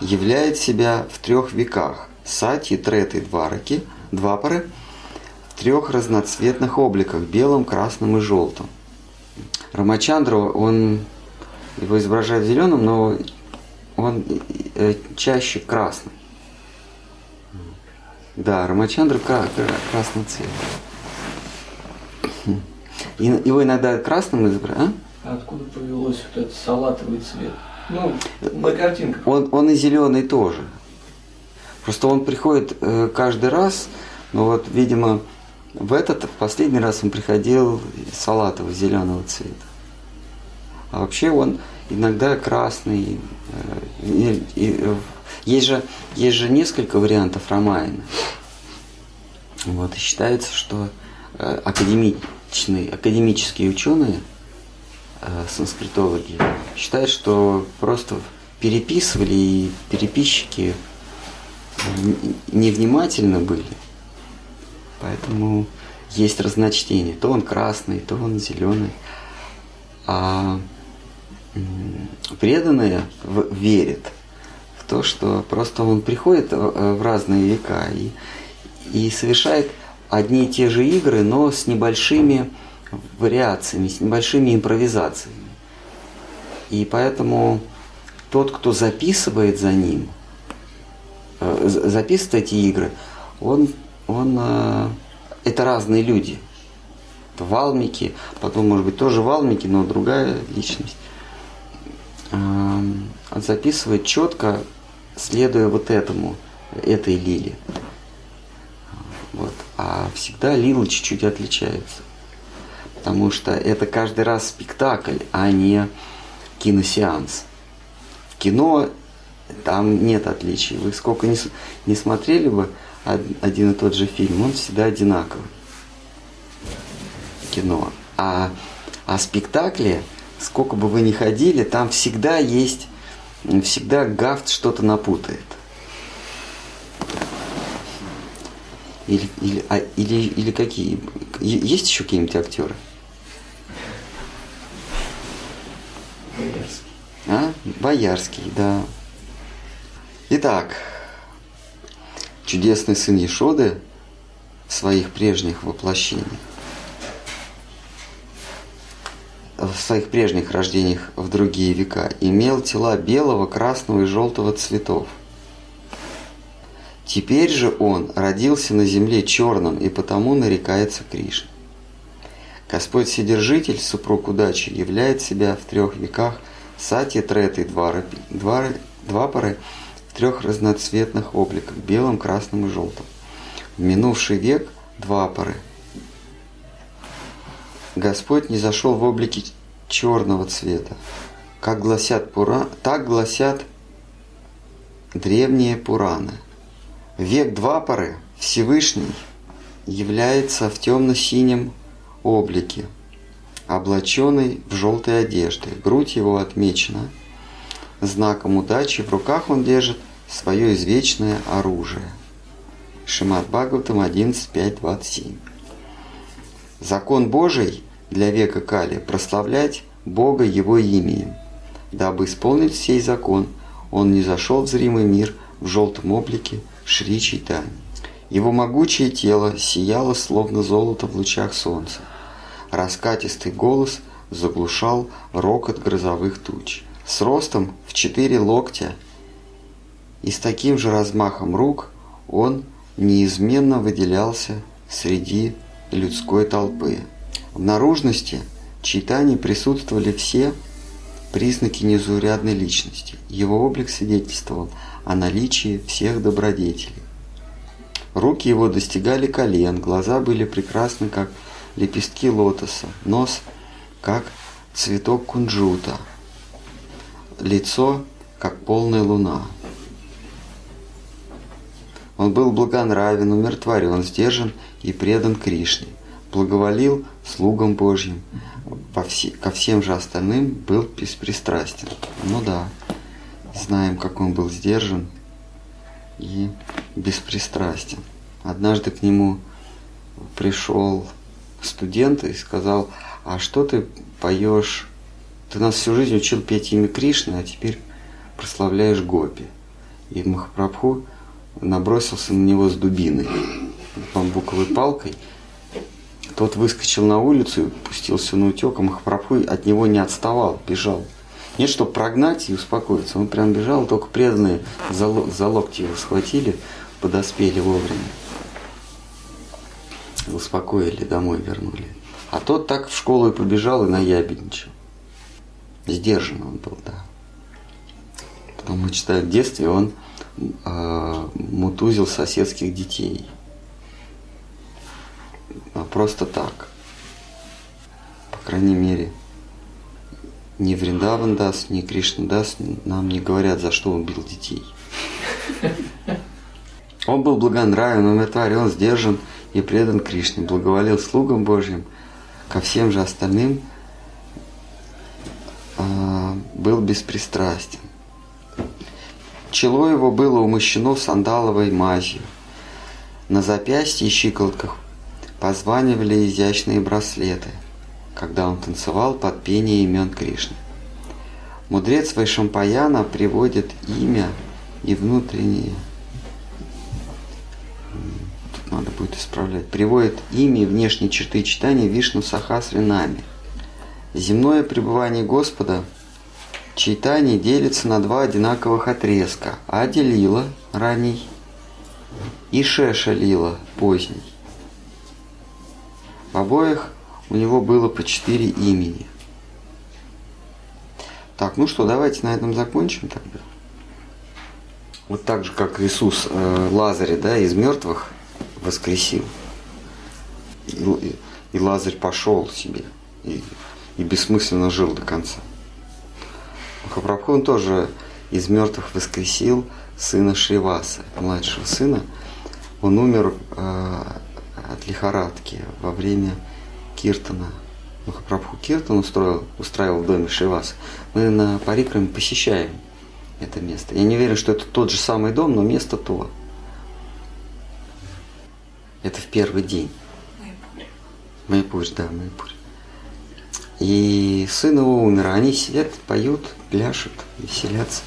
являет себя в трех веках – сати, треты, двараки, двапары – в трех разноцветных обликах – белом, красном и желтом. Рамачандра, он его изображает зеленым, но он э, чаще красный. Да, Рамачандра красный цвет. Его иногда красным изображают. А? Откуда повелось вот этот салатовый цвет? Ну, на картинках. Он, он и зеленый тоже. Просто он приходит э, каждый раз, но вот, видимо, в этот, в последний раз он приходил салатового зеленого цвета. А вообще он иногда красный. Э, и, и, э, есть, же, есть же несколько вариантов ромайна. Вот, и считается, что э, академичные, академические ученые, санскритологи, считают, что просто переписывали, и переписчики невнимательны были. Поэтому есть разночтение. То он красный, то он зеленый. А преданные верят в то, что просто он приходит в разные века и, и совершает одни и те же игры, но с небольшими вариациями, с небольшими импровизациями. И поэтому тот, кто записывает за ним, э, записывает эти игры, он, он э, это разные люди. Валмики, потом, может быть, тоже Валмики, но другая личность записывает четко, следуя вот этому, этой лиле. Вот. А всегда лила чуть-чуть отличается. Потому что это каждый раз спектакль, а не киносеанс. В кино там нет отличий. Вы сколько не, не смотрели бы один и тот же фильм, он всегда одинаковый. Кино. А, а спектакли сколько бы вы ни ходили, там всегда есть, всегда гафт что-то напутает. Или, или, а, или, или какие? Есть еще какие-нибудь актеры? Боярский. А? Боярский, да. Итак, чудесный сын Ешоды в своих прежних воплощениях в своих прежних рождениях в другие века имел тела белого, красного и желтого цветов. Теперь же он родился на земле черным и потому нарекается Кришной. Господь Вседержитель, супруг удачи, являет себя в трех веках сати, треты, двары, двары, двапоры в трех разноцветных обликах – белом, красном и желтом. В минувший век – двапоры – Господь не зашел в облике черного цвета, как гласят Пура... так гласят древние Пураны. Век Двапары Всевышний является в темно-синем облике, облаченный в желтой одежды. Грудь его отмечена знаком удачи, в руках он держит свое извечное оружие. Шимат Бхагаватам 11.5.27. Закон Божий для века Кали – прославлять Бога Его именем. Дабы исполнить сей закон, Он не зашел в зримый мир в желтом облике Шри Чайтани. Его могучее тело сияло, словно золото в лучах солнца. Раскатистый голос заглушал рокот грозовых туч. С ростом в четыре локтя и с таким же размахом рук он неизменно выделялся среди людской толпы. В наружности читаний присутствовали все признаки незаурядной личности. Его облик свидетельствовал о наличии всех добродетелей. Руки его достигали колен, глаза были прекрасны, как лепестки лотоса, нос, как цветок кунжута, лицо, как полная луна. Он был благонравен, умиротворен, сдержан и предан Кришне, благоволил слугам Божьим, ко всем же остальным был беспристрастен. Ну да, знаем, как он был сдержан и беспристрастен. Однажды к нему пришел студент и сказал, а что ты поешь? Ты нас всю жизнь учил петь имя Кришны, а теперь прославляешь Гопи. И Махапрабху набросился на него с дубиной, бамбуковой палкой. Тот выскочил на улицу пустился на утек, а Махапрабху от него не отставал, бежал. Нет, чтобы прогнать и успокоиться. Он прям бежал, только преданные за, за локти его схватили, подоспели вовремя. Успокоили, домой вернули. А тот так в школу и побежал и наябедничал. Сдержан он был, да. Потом мы читаем в детстве, он э, мутузил соседских детей. А просто так. По крайней мере, ни Вриндаван Дас, ни Кришна Дас нам не говорят, за что он бил детей. Он был благонравен, умиротворен, сдержан и предан Кришне, благоволил слугам Божьим, ко всем же остальным э, был беспристрастен. Чело его было умощено сандаловой мазью. На запястье и щиколотках позванивали изящные браслеты, когда он танцевал под пение имен Кришны. Мудрец Вайшампаяна приводит имя и внутреннее Тут надо будет исправлять. Приводит имя и внешние черты читания Вишну Сахасринами. Земное пребывание Господа – Читание делится на два одинаковых отрезка. Ади Лила, ранний, и Шеша Лила, поздний. В обоих у него было по четыре имени. Так, ну что, давайте на этом закончим тогда. Вот так же, как Иисус э, Лазаря да, из мертвых воскресил. И, и Лазарь пошел себе и, и бессмысленно жил до конца. Махапрабху тоже из мертвых воскресил сына Шриваса, младшего сына. Он умер э, от лихорадки во время Киртана. Махапрабху Киртан устроил, устраивал в доме Шриваса. Мы на Парикраме посещаем это место. Я не уверен, что это тот же самый дом, но место то. Это в первый день. Майпур. Да, Майпур. И сын его умер, а они сидят, поют, пляшут, веселятся.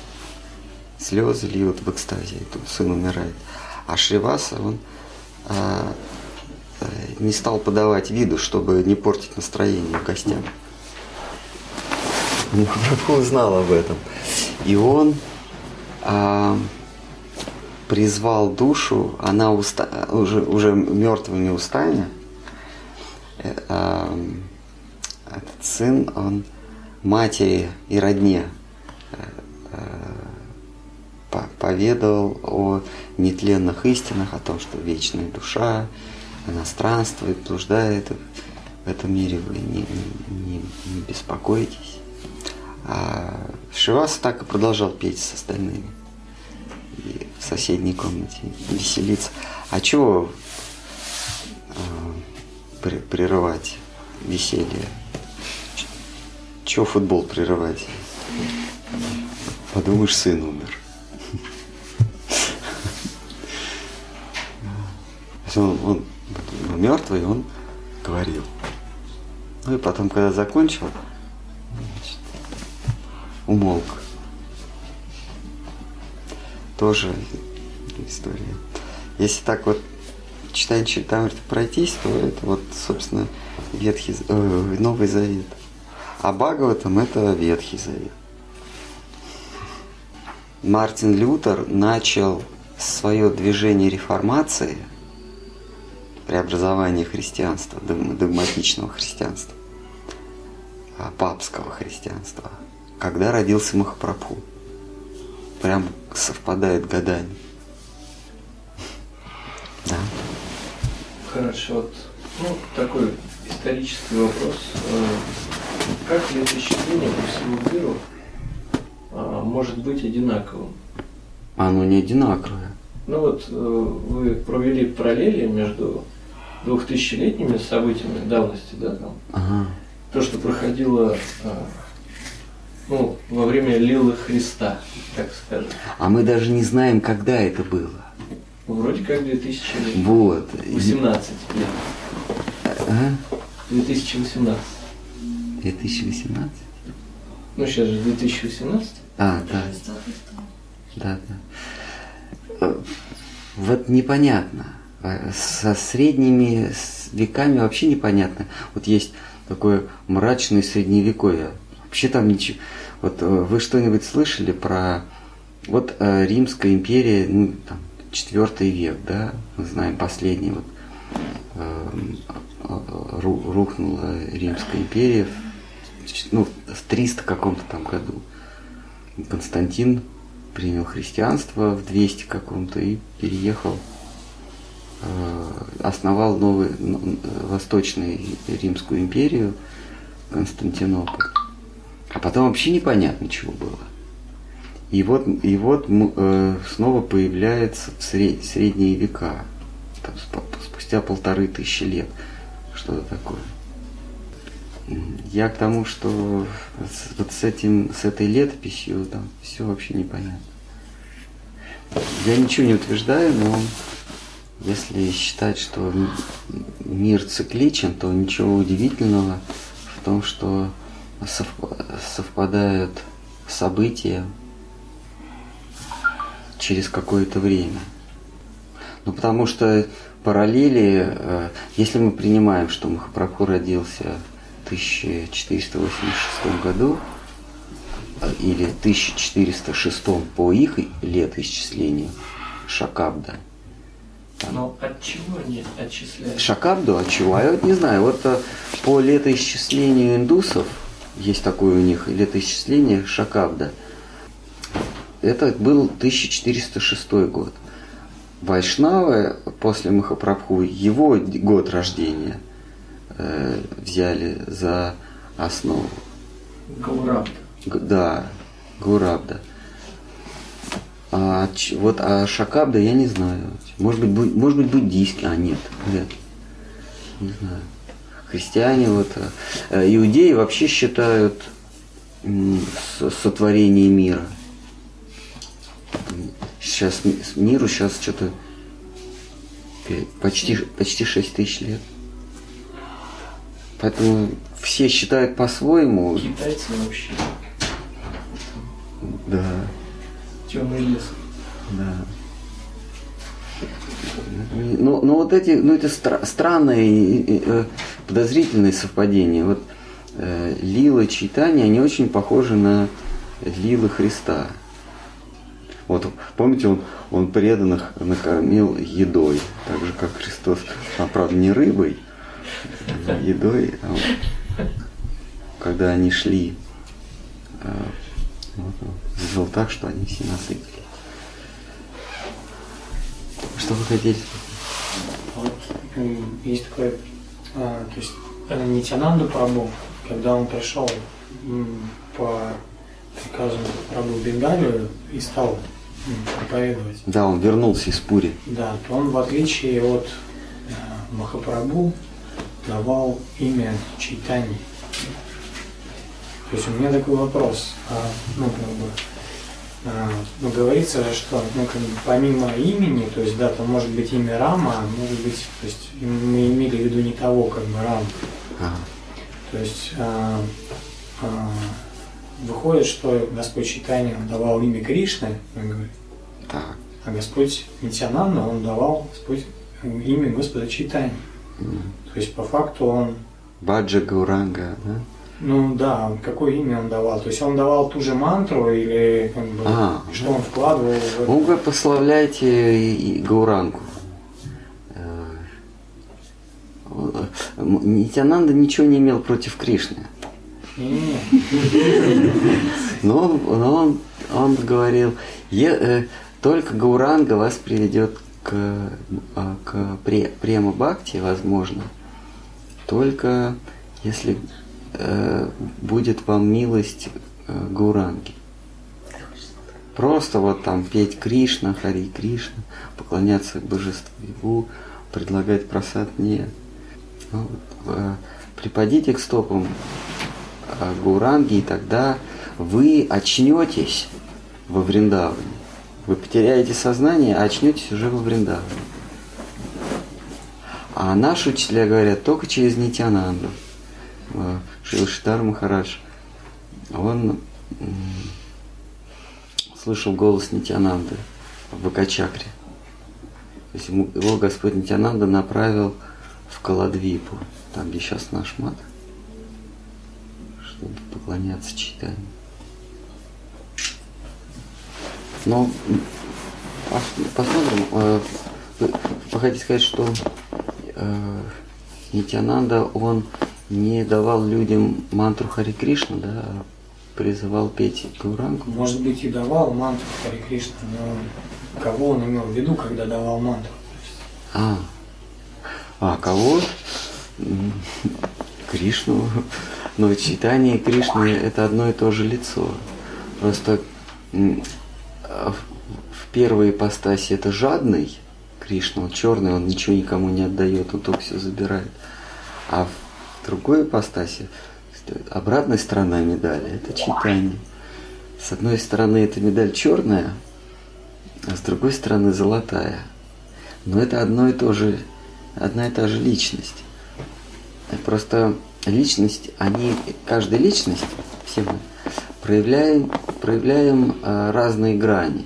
Слезы льют в экстазе, и тут сын умирает. А Шриваса, он а, не стал подавать виду, чтобы не портить настроение гостям. <laughs> Прабху знал об этом. И он а, призвал душу, она уста, уже, уже мертвыми устами, э, а, этот сын, он матери и родне э, э, поведал о нетленных истинах, о том, что вечная душа, она странствует, блуждает в этом мире, вы не, не, не беспокойтесь. А Шиваса так и продолжал петь с остальными. И в соседней комнате веселиться. А чего э, прерывать веселье? Чего футбол прерывать? Подумаешь, сын умер. <laughs> Он, он мертвый, он говорил. Ну и потом, когда закончил, значит, умолк. Тоже история. Если так вот читать Читамрит пройтись, то это вот, собственно, Ветхий, э, Новый Завет. А Бхагаватам – это Ветхий Завет. Мартин Лютер начал свое движение реформации, преобразования христианства, догматичного христианства, а, папского христианства, когда родился Махапрабху. прям совпадает годами. <laughs> Да. Хорошо, вот ну, такой исторический вопрос. Э, как летоисчисление по всему миру а, может быть одинаковым? Оно не одинаковое. Ну вот э, вы провели параллели между двухтысячелетними событиями давности, да, там, Ага. то, что проходило а, ну, во время Лилы Христа, так скажем. А мы даже не знаем, когда это было. Вроде как 2000 лет. Вот. 18 лет. А? 2018. 2018? Ну, сейчас же 2018. А, да. Да, да. Э, Вот непонятно. Э, Со средними веками вообще непонятно. Вот есть такое мрачное средневековье. Вообще там ничего. Вот э, вы что-нибудь слышали про вот э, Римская империя, ну, там, четвертый век, да, мы знаем последний вот э, ру- рухнула Римская империя в, ну, в 300 каком-то там году. Константин принял христианство в 200 каком-то и переехал, основал новую н- э, Восточную Римскую империю, Константинополь. А потом вообще непонятно, чего было. И вот, и вот э, снова появляется в сре- средние века, там, спустя полторы тысячи лет, что-то такое. Я к тому, что вот с этим, с этой летописью там все вообще непонятно. Я ничего не утверждаю, но если считать, что мир цикличен, то ничего удивительного в том, что сов- совпадают события через какое-то время. Ну, потому что параллели, э, если мы принимаем, что Махапрабху родился в 1486 году, э, или 1406 по их летоисчислению, Шакабда. Но от чего они отчисляют? Шакабду, от чего? А я вот не знаю. Вот э, по летоисчислению индусов, есть такое у них летоисчисление Шакабда, это был 1406 год. Вайшнавы после Махапрабху его год рождения э, взяли за основу. Гаурабда. Г- Да, Гурабда. А, вот а Шакабда я не знаю. Может быть, буд- может быть буддийский. А, нет, нет. Не знаю. Христиане вот. э, э, Иудеи вообще считают сотворение мира. Сейчас миру сейчас что-то почти, почти 6 тысяч лет. Поэтому все считают по-своему. Китайцы вообще. Да. Темный лес. Да. Ну, ну вот эти, ну это стра- странные, э, подозрительные совпадения. Вот э, Лила читания, они очень похожи на Лилы Христа. Вот помните, он, он преданных накормил едой, так же как Христос, а правда не рыбой, а едой. а вот когда они шли, э, вот он сделал так, что они все насытились. Что вы хотели? Вот есть такое, а, то есть э, Нитянанду Прабу, когда он пришел по приказу Прабу Бенгалию и стал проповедовать, Да, он вернулся из Пури. да, то он в отличие от э, Махапрабху давал имя Чайтани. То есть у меня такой вопрос, а, ну как бы, а, ну, говорится же, что ну, как бы, помимо имени, то есть, да, там может быть имя Рама, а может быть, то есть мы имели в виду не того, как бы Рам. Ага. То есть а, а, выходит, что Господь Читания давал имя Кришны, он говорит, Так. а Господь Нитянанда, он давал Господь, имя Господа Читания. М. То есть по факту он Баджа Гауранга, да? Ну да, какое имя он давал? То есть он давал ту же мантру или как бы, А, что он вкладывал в это? Он говорит, прославляйте и- и Гаурангу. Э, э, Нитянанда ничего не имел против Кришны. Но он, но он он говорил, е, э, только Гауранга вас приведет к, э, к пре, према бхакти, возможно, только если будет вам милость э, Гауранги. Просто вот там петь Кришна, Хари Кришна, поклоняться божеству, предлагать просад нет. Ну, вот, э, припадите к стопам э, Гауранги, и тогда вы очнетесь во Вриндаване. Вы потеряете сознание, а очнетесь уже во Вриндаване. А наши учителя говорят только через Нитянанду. Шилшитар Махарадж, он слышал голос Нитянанды в Бакачакре. То есть его Господь Нитянанда направил в Каладвипу, там где сейчас наш мат, чтобы поклоняться читанию. Но посмотрим. Э, вы хотите сказать, что э, Нитянанда, он не давал людям мантру Хари Кришна, да, а призывал петь Гурангу? Может быть и давал мантру Хари Кришна, но кого он имел в виду, когда давал мантру? А, а кого? Кришну. Но читание Кришны это одно и то же лицо. Просто в первой ипостаси это жадный Кришна, он черный, он ничего никому не отдает, он только все забирает. А в другой ипостаси обратная сторона медали – это читание. С одной стороны, эта медаль черная, а с другой стороны золотая. Но это одно и то же, одна и та же личность. Просто личность, они, каждая личность, все мы, проявляем, проявляем э, разные грани.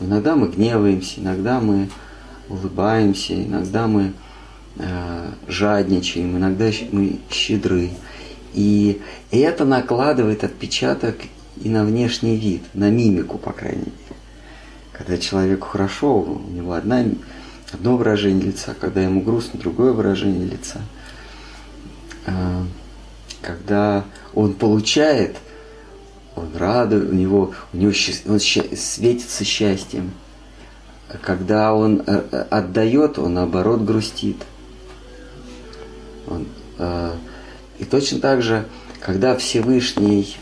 Иногда мы гневаемся, иногда мы улыбаемся, иногда мы жадничаем, иногда мы щедры. И это накладывает отпечаток и на внешний вид, на мимику, по крайней мере. Когда человеку хорошо, у него одна, одно выражение лица, когда ему грустно, другое выражение лица. А, когда он получает, он радует, у него, у него он светится счастьем. Когда он э, э, отдает, он наоборот грустит. Он, э, и точно так же, когда Всевышний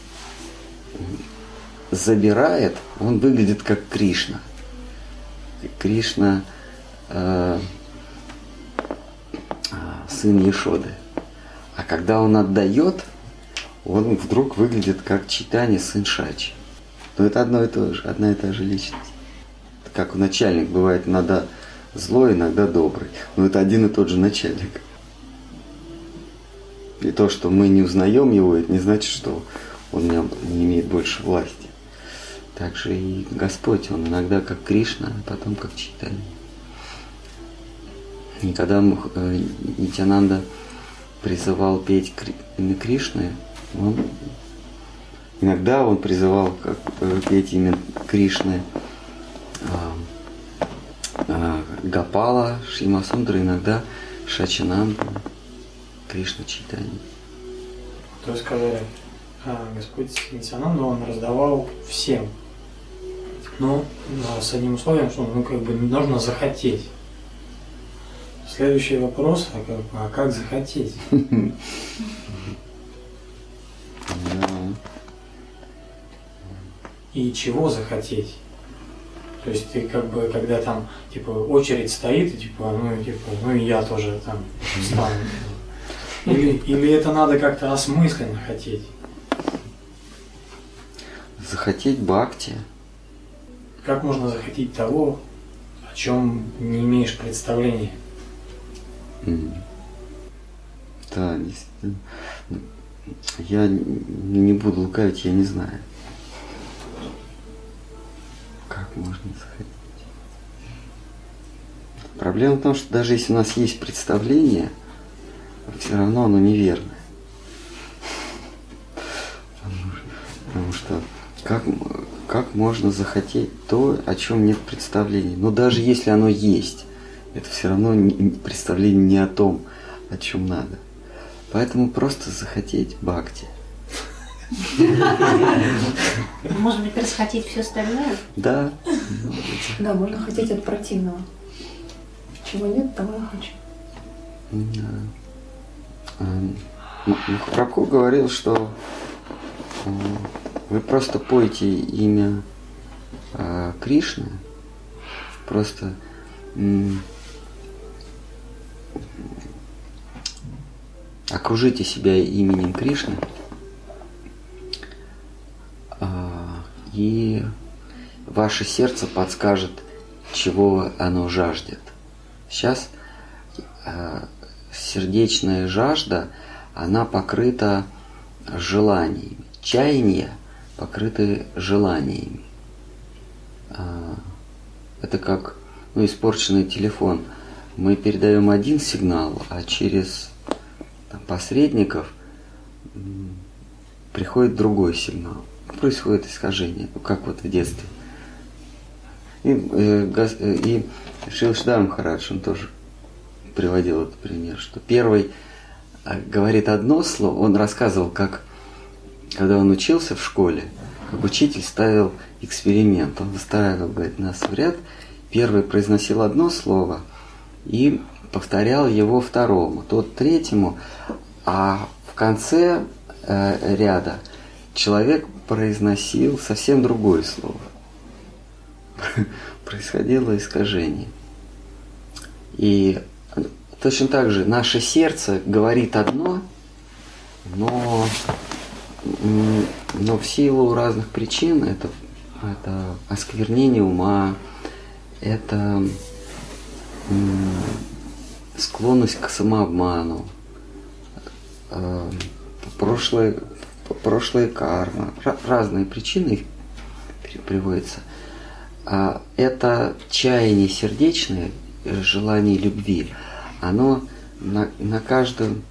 забирает, он выглядит как Кришна. Кришна э, сын Ешоды. А когда он отдает, он вдруг выглядит как читание сын Шачи. Но это одно и то же, одна и та же личность. Как у начальник бывает иногда злой, иногда добрый. Но это один и тот же начальник. И то, что мы не узнаем его, это не значит, что он не имеет больше власти. Также и Господь, он иногда как Кришна, а потом как Читание. И когда э, Нитянанда призывал петь имя Кришны, он, иногда он призывал как, э, петь имя Кришны а, а, Гапала, Шимасундра, иногда Шачинанда. Кришна читание. То есть сказали, Господь Нитянанда, он раздавал всем. Но ну, с одним условием, что ну, как бы нужно захотеть. Следующий вопрос, а как, а как захотеть? И чего захотеть? То есть ты как бы, когда там, типа, очередь стоит, и типа, ну, типа, ну и я тоже там стану. Или, или это надо как-то осмысленно хотеть? Захотеть бхакти. Как можно захотеть того, о чем не имеешь представления? Mm. Да, действительно. Я не буду лукавить, я не знаю. Как можно захотеть? Проблема в том, что даже если у нас есть представление, все равно оно неверное. Потому что как, как можно захотеть то, о чем нет представления? Но даже если оно есть, это все равно не, представление не о том, о чем надо. Поэтому просто захотеть бхакти. Может быть, расхотеть все остальное? Да. Да, можно хотеть от противного. Чего нет, того и хочу. Махапрабху говорил, что э, вы просто поете имя э, Кришны, просто окружите себя именем Кришны, и ваше сердце подскажет, чего оно жаждет. Сейчас сердечная жажда, она покрыта желаниями. Чаяния покрыты желаниями. А, это как ну, испорченный телефон. Мы передаем один сигнал, а через там, посредников приходит другой сигнал. Происходит искажение, ну, как вот в детстве. И, э, э, и Шилшда Махарадж, он тоже приводил этот пример, что первый э, говорит одно слово, он рассказывал, как когда он учился в школе, как учитель ставил эксперимент. Он выстраивал, говорит, нас в ряд, первый произносил одно слово и повторял его второму, тот третьему, а в конце э, ряда человек произносил совсем другое слово. <laughs> Происходило искажение. И точно так же наше сердце говорит одно, но, но в силу разных причин это, это осквернение ума, это склонность к самообману, э, прошлое, прошлое карма, разные причины приводятся. А это чаяние сердечное, желание любви, оно на, на каждом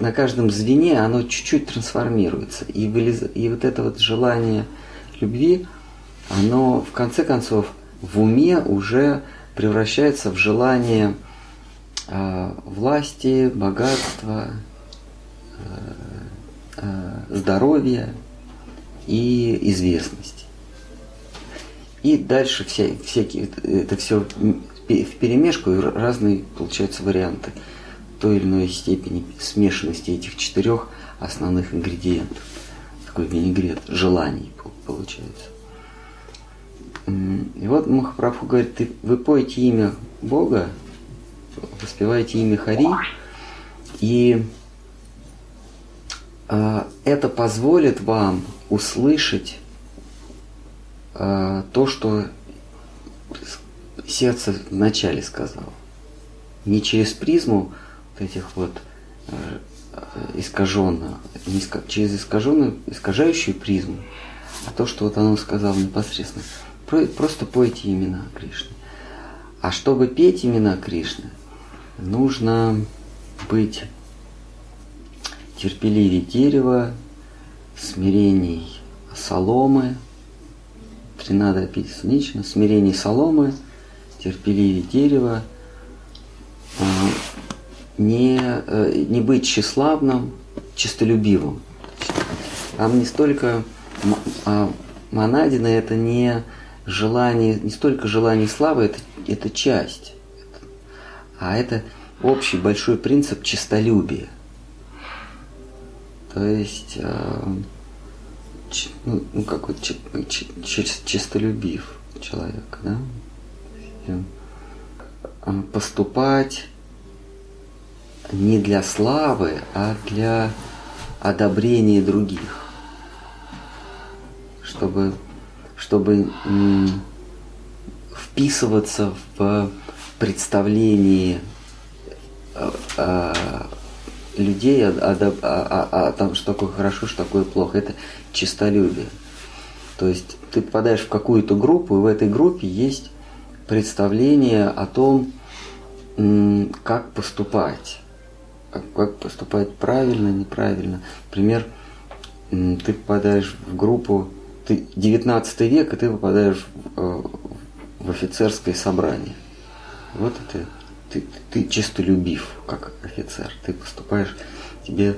на каждом звене оно чуть-чуть трансформируется. И, вылез, и вот это вот желание любви, оно в конце концов в уме уже превращается в желание э, власти, богатства, э, э, здоровья и известности. И дальше вся, всякие, это все в перемешку и разные получаются варианты той или иной степени смешанности этих четырех основных ингредиентов. Такой винегрет желаний получается. И вот Махапрабху говорит, ты, вы поете имя Бога, воспеваете имя Хари, и э, это позволит вам услышать э, то, что сердце вначале сказало. Не через призму вот этих вот э, искаженных, не иска, через искаженную, искажающую призму, а то, что вот оно сказало непосредственно. Просто пойте имена Кришны. А чтобы петь имена Кришны, нужно быть терпеливее дерева, смирений соломы, тринада лично, смирений соломы, терпеливее дерева, а, не, э, не быть тщеславным, честолюбивым. Там не столько а, монадина это не желание, не столько желание славы, это, это часть, а это общий большой принцип честолюбия. То есть, ч, ну, ну какой ч, ч, ч, честолюбив человек, да? Э, поступать не для славы, а для одобрения других. Чтобы чтобы вписываться в представление э, э, людей о, о, о, о том, что такое хорошо, что такое плохо. Это чистолюбие. То есть ты попадаешь в какую-то группу, и в этой группе есть представление о том, как поступать. Как поступать правильно, неправильно. Например, ты попадаешь в группу ты 19 век, и ты попадаешь в, э, в офицерское собрание. Вот это ты, ты, ты чисто любив, как офицер. Ты поступаешь, тебе,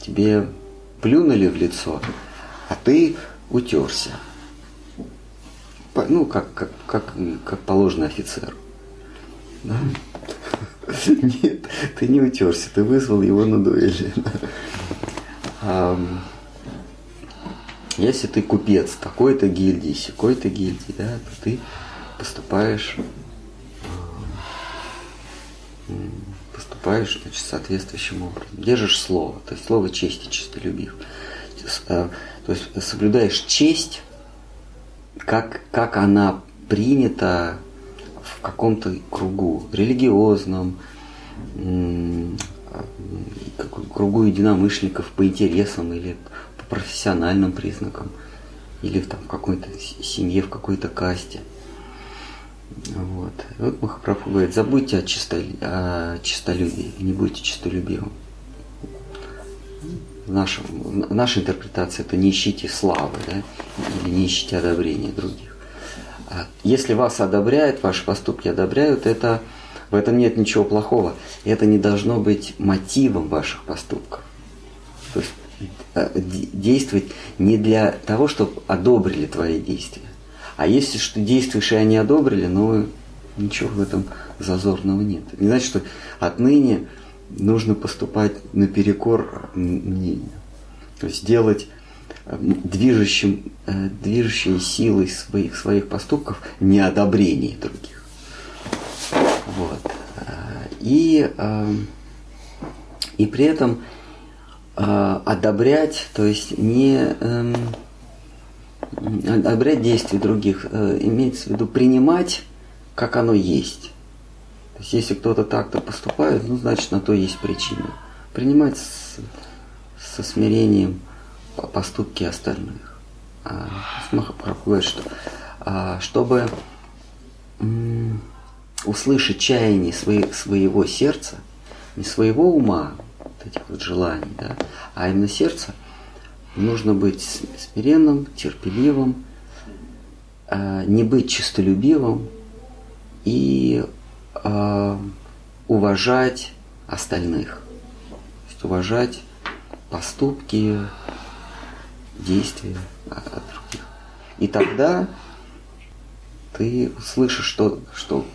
тебе плюнули в лицо, а ты утерся. Ну, как, как, как, как положено офицеру. Да? Нет, ты не утерся, ты вызвал его на дуэли. Если ты купец такой-то гильдии, секой-то гильдии, да, то ты поступаешь поступаешь значит, соответствующим образом. Держишь слово, то есть слово чести честолюбив. С- э, То есть соблюдаешь честь, как, как она принята в каком-то кругу, религиозном, кругу единомышленников по интересам или по профессиональным признакам, или там, в какой-то семье, в какой-то касте. Вот. Вот Махапрабху говорит, забудьте о, чисто, о чистолюбии, не будьте чистолюбивым. В нашей интерпретации это не ищите славы, да, или не ищите одобрения других. А Если вас одобряют, ваши поступки одобряют, это, в этом нет ничего плохого. Это не должно быть мотивом ваших поступков. То есть э, де- действовать не для того, чтобы одобрили твои действия. А если что действуешь и они одобрили, ну ничего в этом зазорного нет. Не значит, что отныне нужно поступать наперекор м- мнению. То есть делать э, движущим, э, движущей силой своих, своих поступков неодобрение других. Вот. Э, И, э, и при этом э, одобрять, то есть не эм, одобрять действия других, э, имеется в виду принимать, как оно есть. То есть если кто-то так-то поступает, ну значит на то есть причина. Принимать с- со смирением по- поступки остальных. А, Махапрабху говорит, что а, чтобы услышать чаяние свои- своего сердца, не своего ума, вот этих вот желаний, да, а именно сердца, нужно быть смиренным, терпеливым, а, не быть честолюбивым и а, уважать остальных. То есть уважать поступки, действия а, от других. И тогда ты услышишь, что, что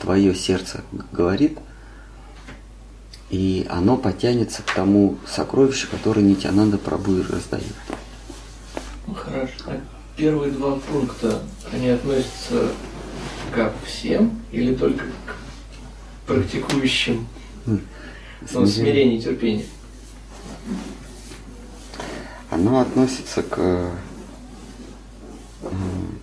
твое сердце говорит, и оно потянется к тому сокровищу, которое Нитянанда Прабу и раздает. Ну хорошо. А первые два пункта, они относятся ко всем или только к практикующим ну, смирение и терпение? Оно относится к, м,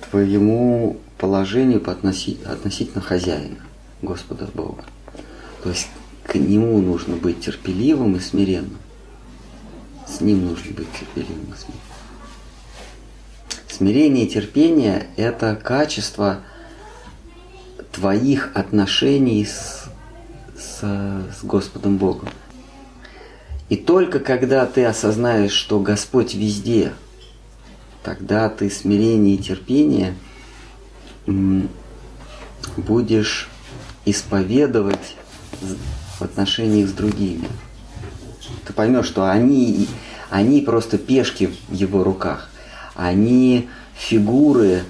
к твоему положению по относи- относительно хозяина, Господа Бога. То есть к нему нужно быть терпеливым и смиренным. С ним нужно быть терпеливым и смиренным. Смирение и терпение – это качество твоих отношений с, с, с Господом Богом. И только когда ты осознаешь, что Господь везде, тогда ты смирение и терпение будешь исповедовать в отношениях с другими. Ты поймешь, что они, они просто пешки в его руках. Они фигуры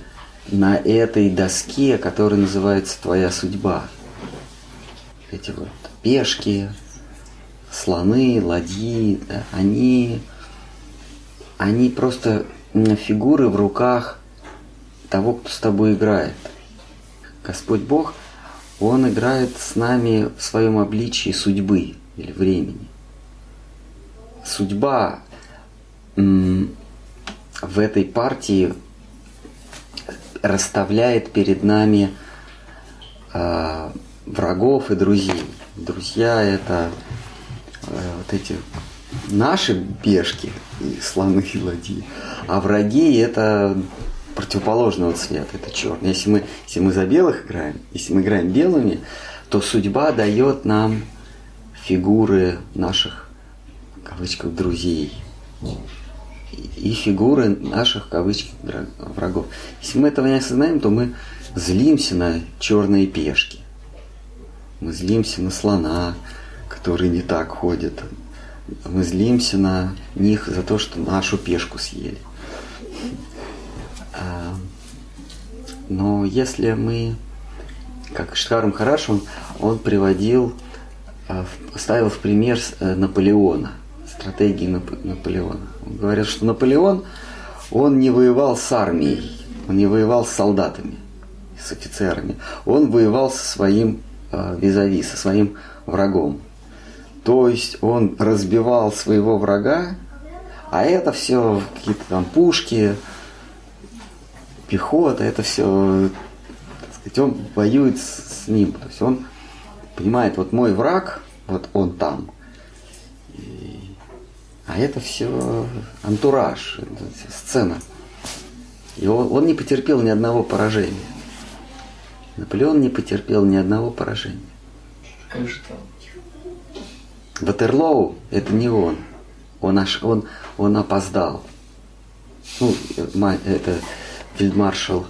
на этой доске, которая называется твоя судьба. Эти вот пешки, слоны, ладьи, да, они, они просто фигуры в руках того, кто с тобой играет. Господь Бог, Он играет с нами в своем обличии судьбы или времени. Судьба в этой партии расставляет перед нами а, врагов и друзей. Друзья это э, вот эти наши пешки, и слоны и ладьи, а враги это противоположного цвета, это черный. Если мы, если мы за белых играем, если мы играем белыми, то судьба дает нам фигуры наших, в кавычках, друзей и- фигуры наших, в врагов. Если мы этого не осознаем, то мы злимся на черные пешки. Мы злимся на слона, который не так ходит, мы злимся на них за то, что нашу пешку съели. А, но если мы, как Штхарм Хараш, он, приводил, а, ставил в пример э, Наполеона, стратегии Нап- Наполеона. Он говорил, что Наполеон, он не воевал с армией, он не воевал с солдатами, с офицерами. Он воевал со своим э, визави, со своим врагом. То есть он разбивал своего врага, а это все какие-то там пушки, пехота, это все, так сказать, он воюет с, с ним. То есть он понимает, вот мой враг, вот он там. А это все антураж, это сцена. И он, он не потерпел ни одного поражения. Наполеон не потерпел ни одного поражения. Как же там? Ватерлоу – это не он. Он, аж, он, он опоздал. Ну, это фельдмаршал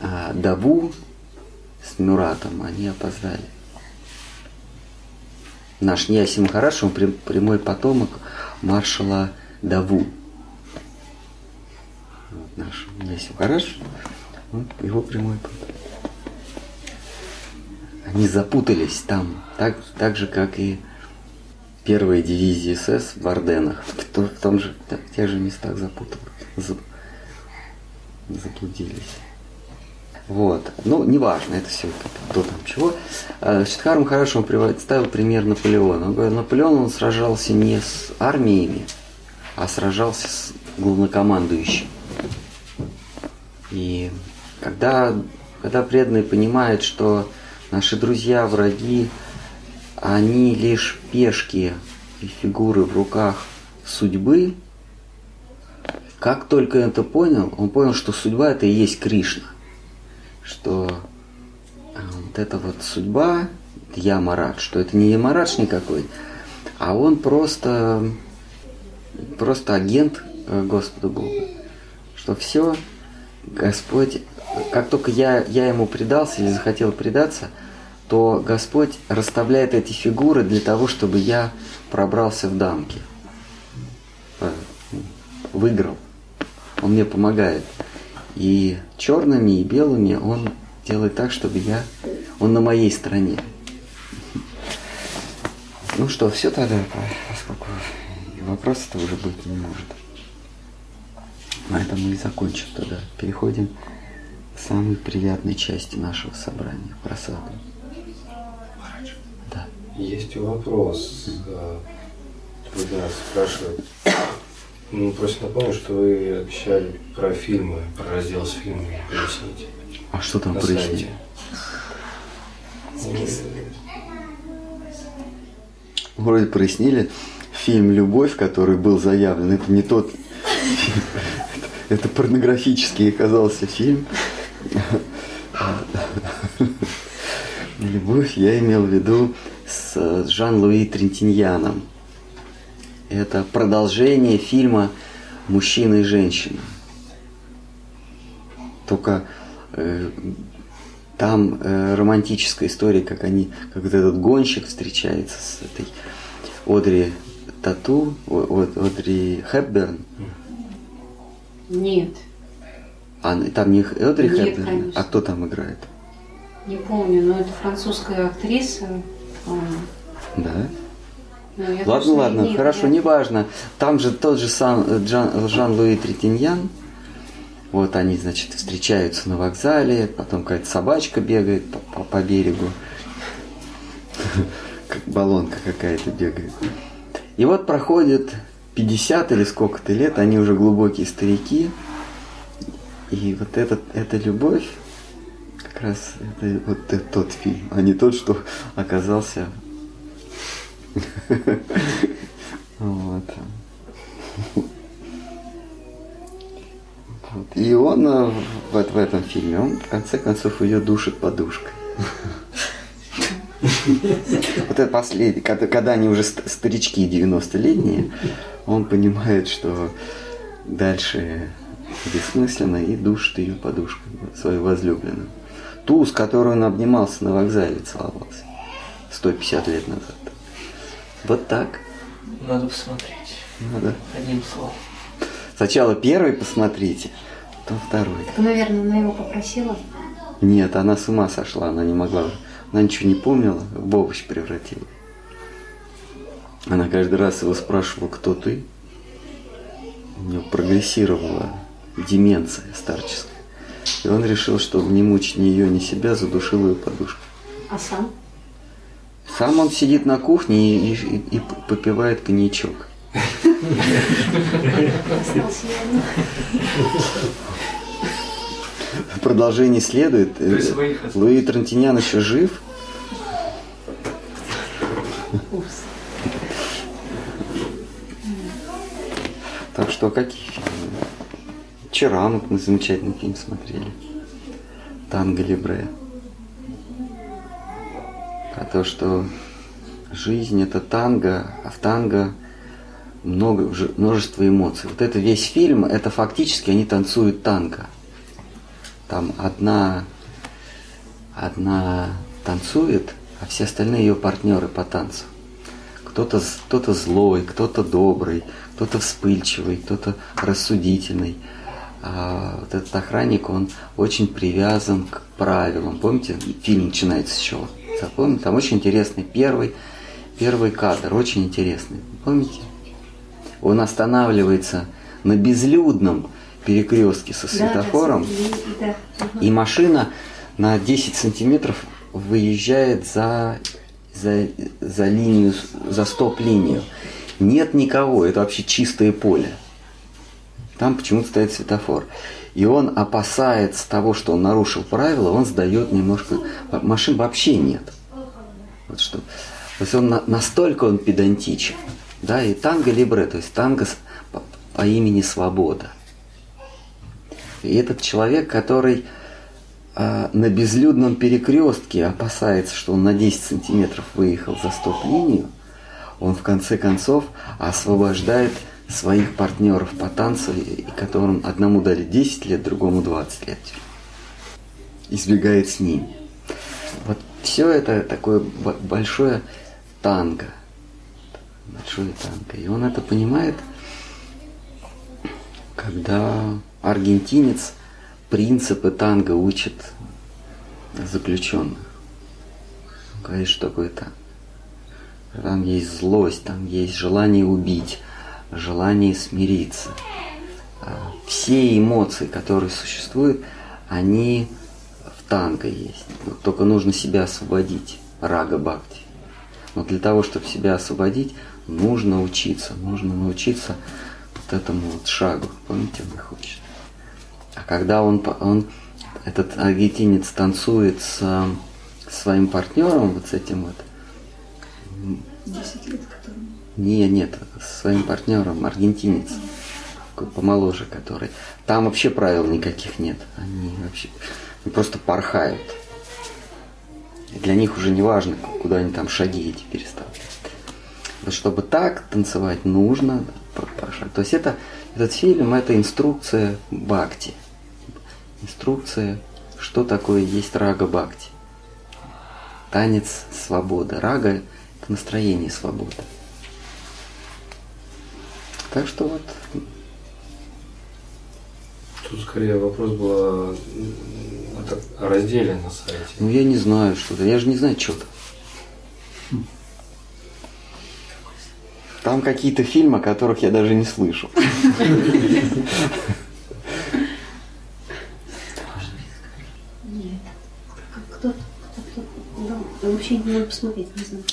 а, Даву с Мюратом, они опоздали. Наш Ньяси Махараш, он прям- прямой потомок маршала Даву. Вот наш Ньяси Махараш, он его прямой потомок. Они запутались там, так, так же, как и первая дивизия СС в Орденах. В, в том же, в тех же местах запутались, за- заблудились. Вот. Ну, неважно, это все кто там чего. А, Шидхар Махараш, он приводит- ставил пример Наполеона. Он говорит, Наполеон, он сражался не с армиями, а сражался с главнокомандующим. И когда, когда преданные понимают, что наши друзья, враги, они лишь пешки и фигуры в руках судьбы, как только это понял, он понял, что судьба это и есть Кришна. Что а, вот эта вот судьба, Ямарат, что это не Ямарадж никакой, а он просто, просто агент э, Господа Бога. Что все, Господь, как только я, я ему предался или захотел предаться, то Господь расставляет эти фигуры для того, чтобы я пробрался в дамки. Э, Выиграл. Он мне помогает. И черными, и белыми он делает так, чтобы я... Он на моей стороне. Ну что, все тогда, поскольку вопросов-то уже быть не может. На этом мы и закончим тогда. Переходим к самой приятной части нашего собрания, просаду. Да. Есть вопрос. э, Когда спрашивают. Ну, просит напомнить, что вы обещали про фильмы, про раздел с фильмами пояснить. А что там на прояснить? Вроде прояснили. Фильм «Любовь», который был заявлен, это не тот... <laughs> Это порнографический оказался фильм. «Любовь» я имел в виду с Жан-Луи Трентиньяном. Это продолжение фильма «Мужчина и женщина». Только э, там э, романтическая история, как они, как вот этот гонщик встречается с этой Одри Тату, О- Одри Хепберн. Нет, А там не Одри Нет, Хепберн, конечно. а кто там играет? не помню, но это французская актриса. Да? Я ладно, ладно, не- хорошо, я- неважно. Там же тот же сам э, Джан- Жан-Луи Третиньян. Вот они, значит, встречаются на вокзале, потом какая-то собачка бегает по, по- по берегу. <laughs> Как баллонка какая-то бегает. И вот проходит 50 или сколько-то лет, они уже глубокие старики. И вот этот, эта любовь, как раз это вот э- тот фильм, а не тот, что оказался вот. Вот. И он э, в, в этом фильме, он в конце концов ее душит подушкой. Вот это последний, когда, они уже ст- старички 90-летние, он понимает, что дальше бессмысленно и душит ее подушкой, свою возлюбленную. Ту, с которой он обнимался на вокзале, целовался. 150 лет назад. Вот так. Надо посмотреть. Надо. Одним словом. Сначала первый посмотрите, потом второй. Так, наверное, она его попросила. Нет, она с ума сошла, она не могла. Она ничего не помнила, в овощ превратила. Она каждый раз его спрашивала, кто ты. У нее прогрессировала деменция старческая. И он решил, что не мучить ни ее, ни себя, задушил ее подушку. А сам? Сам он сидит на кухне и, и- и попивает коньячок. Продолжение следует. Остался. Луи Трантинян еще жив. Так что какие фильмы? Вчера мы мы замечательный фильм смотрели. Танго Либре. Про то, что жизнь это танго, а в танго много, множество эмоций. Вот это весь фильм, это фактически они танцуют танго. Там одна, одна танцует, а все остальные ее партнеры по танцу. Кто-то кто злой, кто-то добрый, кто-то вспыльчивый, кто-то рассудительный. А вот этот охранник, он очень привязан к правилам. Помните, фильм начинается с чего? Запомните? Там очень интересный первый, первый кадр, очень интересный. Помните? Он останавливается на безлюдном перекрестке со Да, да, светофором. да. И машина на 10 сантиметров выезжает за, за, за линию, за стоп-линию. Нет никого, это вообще чистое поле. Там почему-то стоит светофор. И он опасается того, что он нарушил правила, он сдает немножко. Машин вообще нет. Вот что. То есть он на- настолько он педантичен. Да, и танго либре, то есть танго по имени Свобода. И этот человек, который а, на безлюдном перекрестке опасается, что он на 10 сантиметров выехал за стоп-линию, он в конце концов освобождает своих партнеров по танцу, и которым одному дали 10 лет, другому 20 лет. Избегает с ними. Вот все это такое большое танго. Большое танго. И он это понимает, когда аргентинец принципы танго учит заключенных. Говорит, что такое танго. Там есть злость, там есть желание убить, желание смириться. А Все эмоции, которые существуют, они в танго есть. Вот Только нужно себя освободить, рага бхакти. Но для того, чтобы себя освободить, нужно учиться, нужно научиться вот этому вот шагу. Помните, он их учит. А когда он, он этот аргентинец танцует с а, своим партнером, вот с этим вот, 10 лет, которым. Не, нет, со своим партнером, аргентинец, такой помоложе который. Там вообще правил никаких нет. Они вообще они просто порхают. И для них уже не важно, куда они там шаги эти переставляют. Вот чтобы так танцевать, нужно порхать. То есть это, этот фильм это инструкция бхакти. Инструкция, что такое есть рага бхакти. Танец свободы. Рага – это настроение свободы. Так что вот Тут скорее вопрос был о, о разделе на сайте. Ну, я не знаю что-то. Я же не знаю, что там. Там какие-то фильмы, о которых я даже не слышал. Вообще не надо посмотреть, не знаю.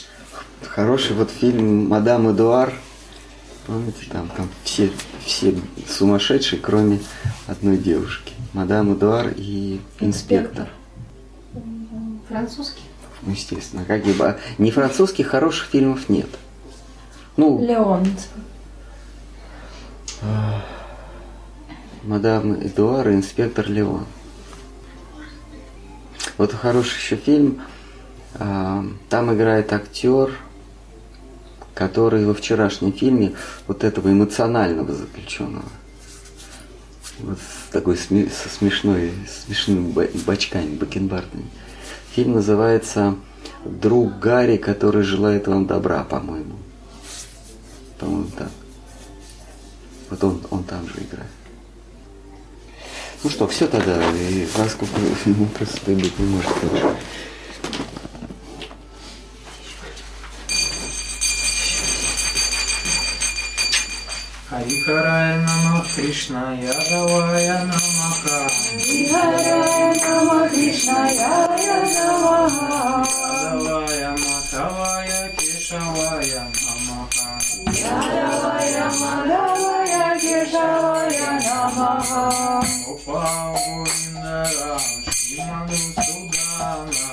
Хороший вот фильм «Мадам Эдуар». Помните, там, там все, все сумасшедшие, кроме одной девушки. Мадам Эдуар и инспектор. Французский? Ну, естественно. Как ба- Не французских хороших фильмов нет. Ну, Леон. Мадам Эдуар и инспектор Леон. Вот хороший еще фильм. а, Там играет актер, который во вчерашнем фильме вот этого эмоционального заключенного. Вот с такой сме- со смешной, смешными бачками, бакенбардами. Фильм называется «Друг Гарри, который желает вам добра», по-моему. По-моему, так. Вот он, он там же играет. Ну что, все тогда, и насколько ну, просто быть не может. тоже. Харикарая Нама Кришна Ядавая Намаха Харикарая Нама Кришна Ядавая Ядавая Матавая Кешавая Намаха Ядавая Матавая Кешавая Намаха Опа Гуриндарам Шриману Судана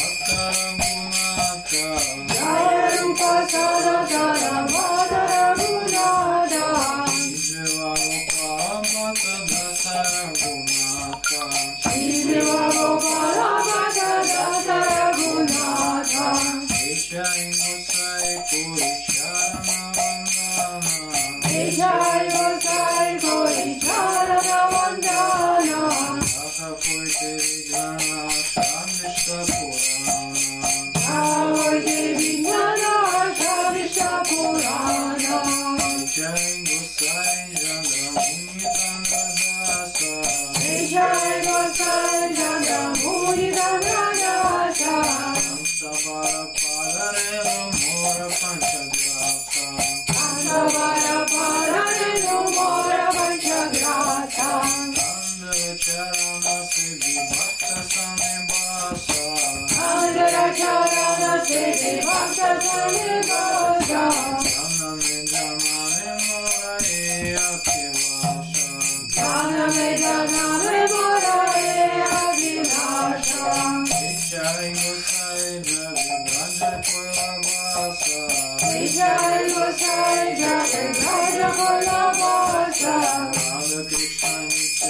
Jai Gosai, Jai Jai Jai Jai Jai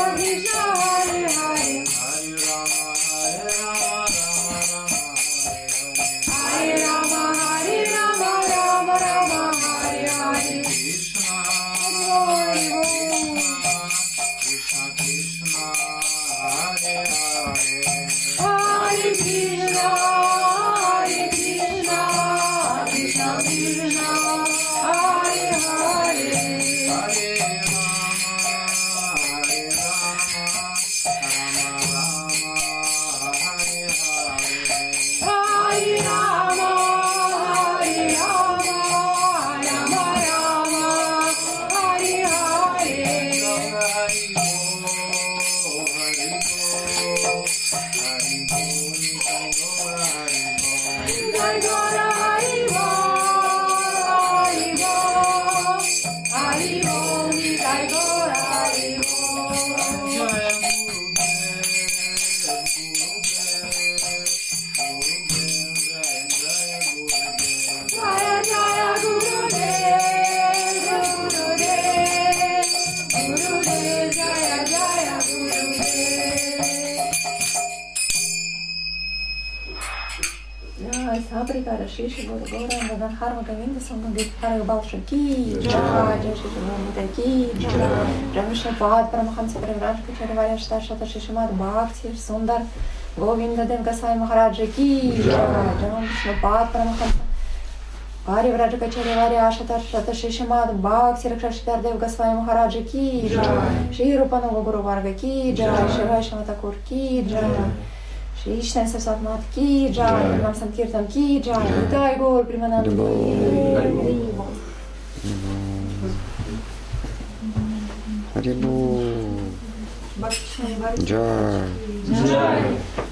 অভিষয় Гурангада да Харвага да джа, джа, Джаджашимадаки, Джамишапад, Парамахамса Превражка, Чарваря Шташата Шишимат Бхакти, Сундар, Говинда джа, Махараджаки, Джамишапад, Парамахамса Ари Враджа Качари Вари Ашатар Шата Шишимад Бак Сиракша Шитар Дев Гасвай джа, Киджа Ширупанова Гуру Варга Киджа Шивай Шаматакур Киджа Și ishte nëse sa të matë kigja, në nga mësën tjërë të më kigja, në të e prima në të primo. Haribo. jai. Gjaj.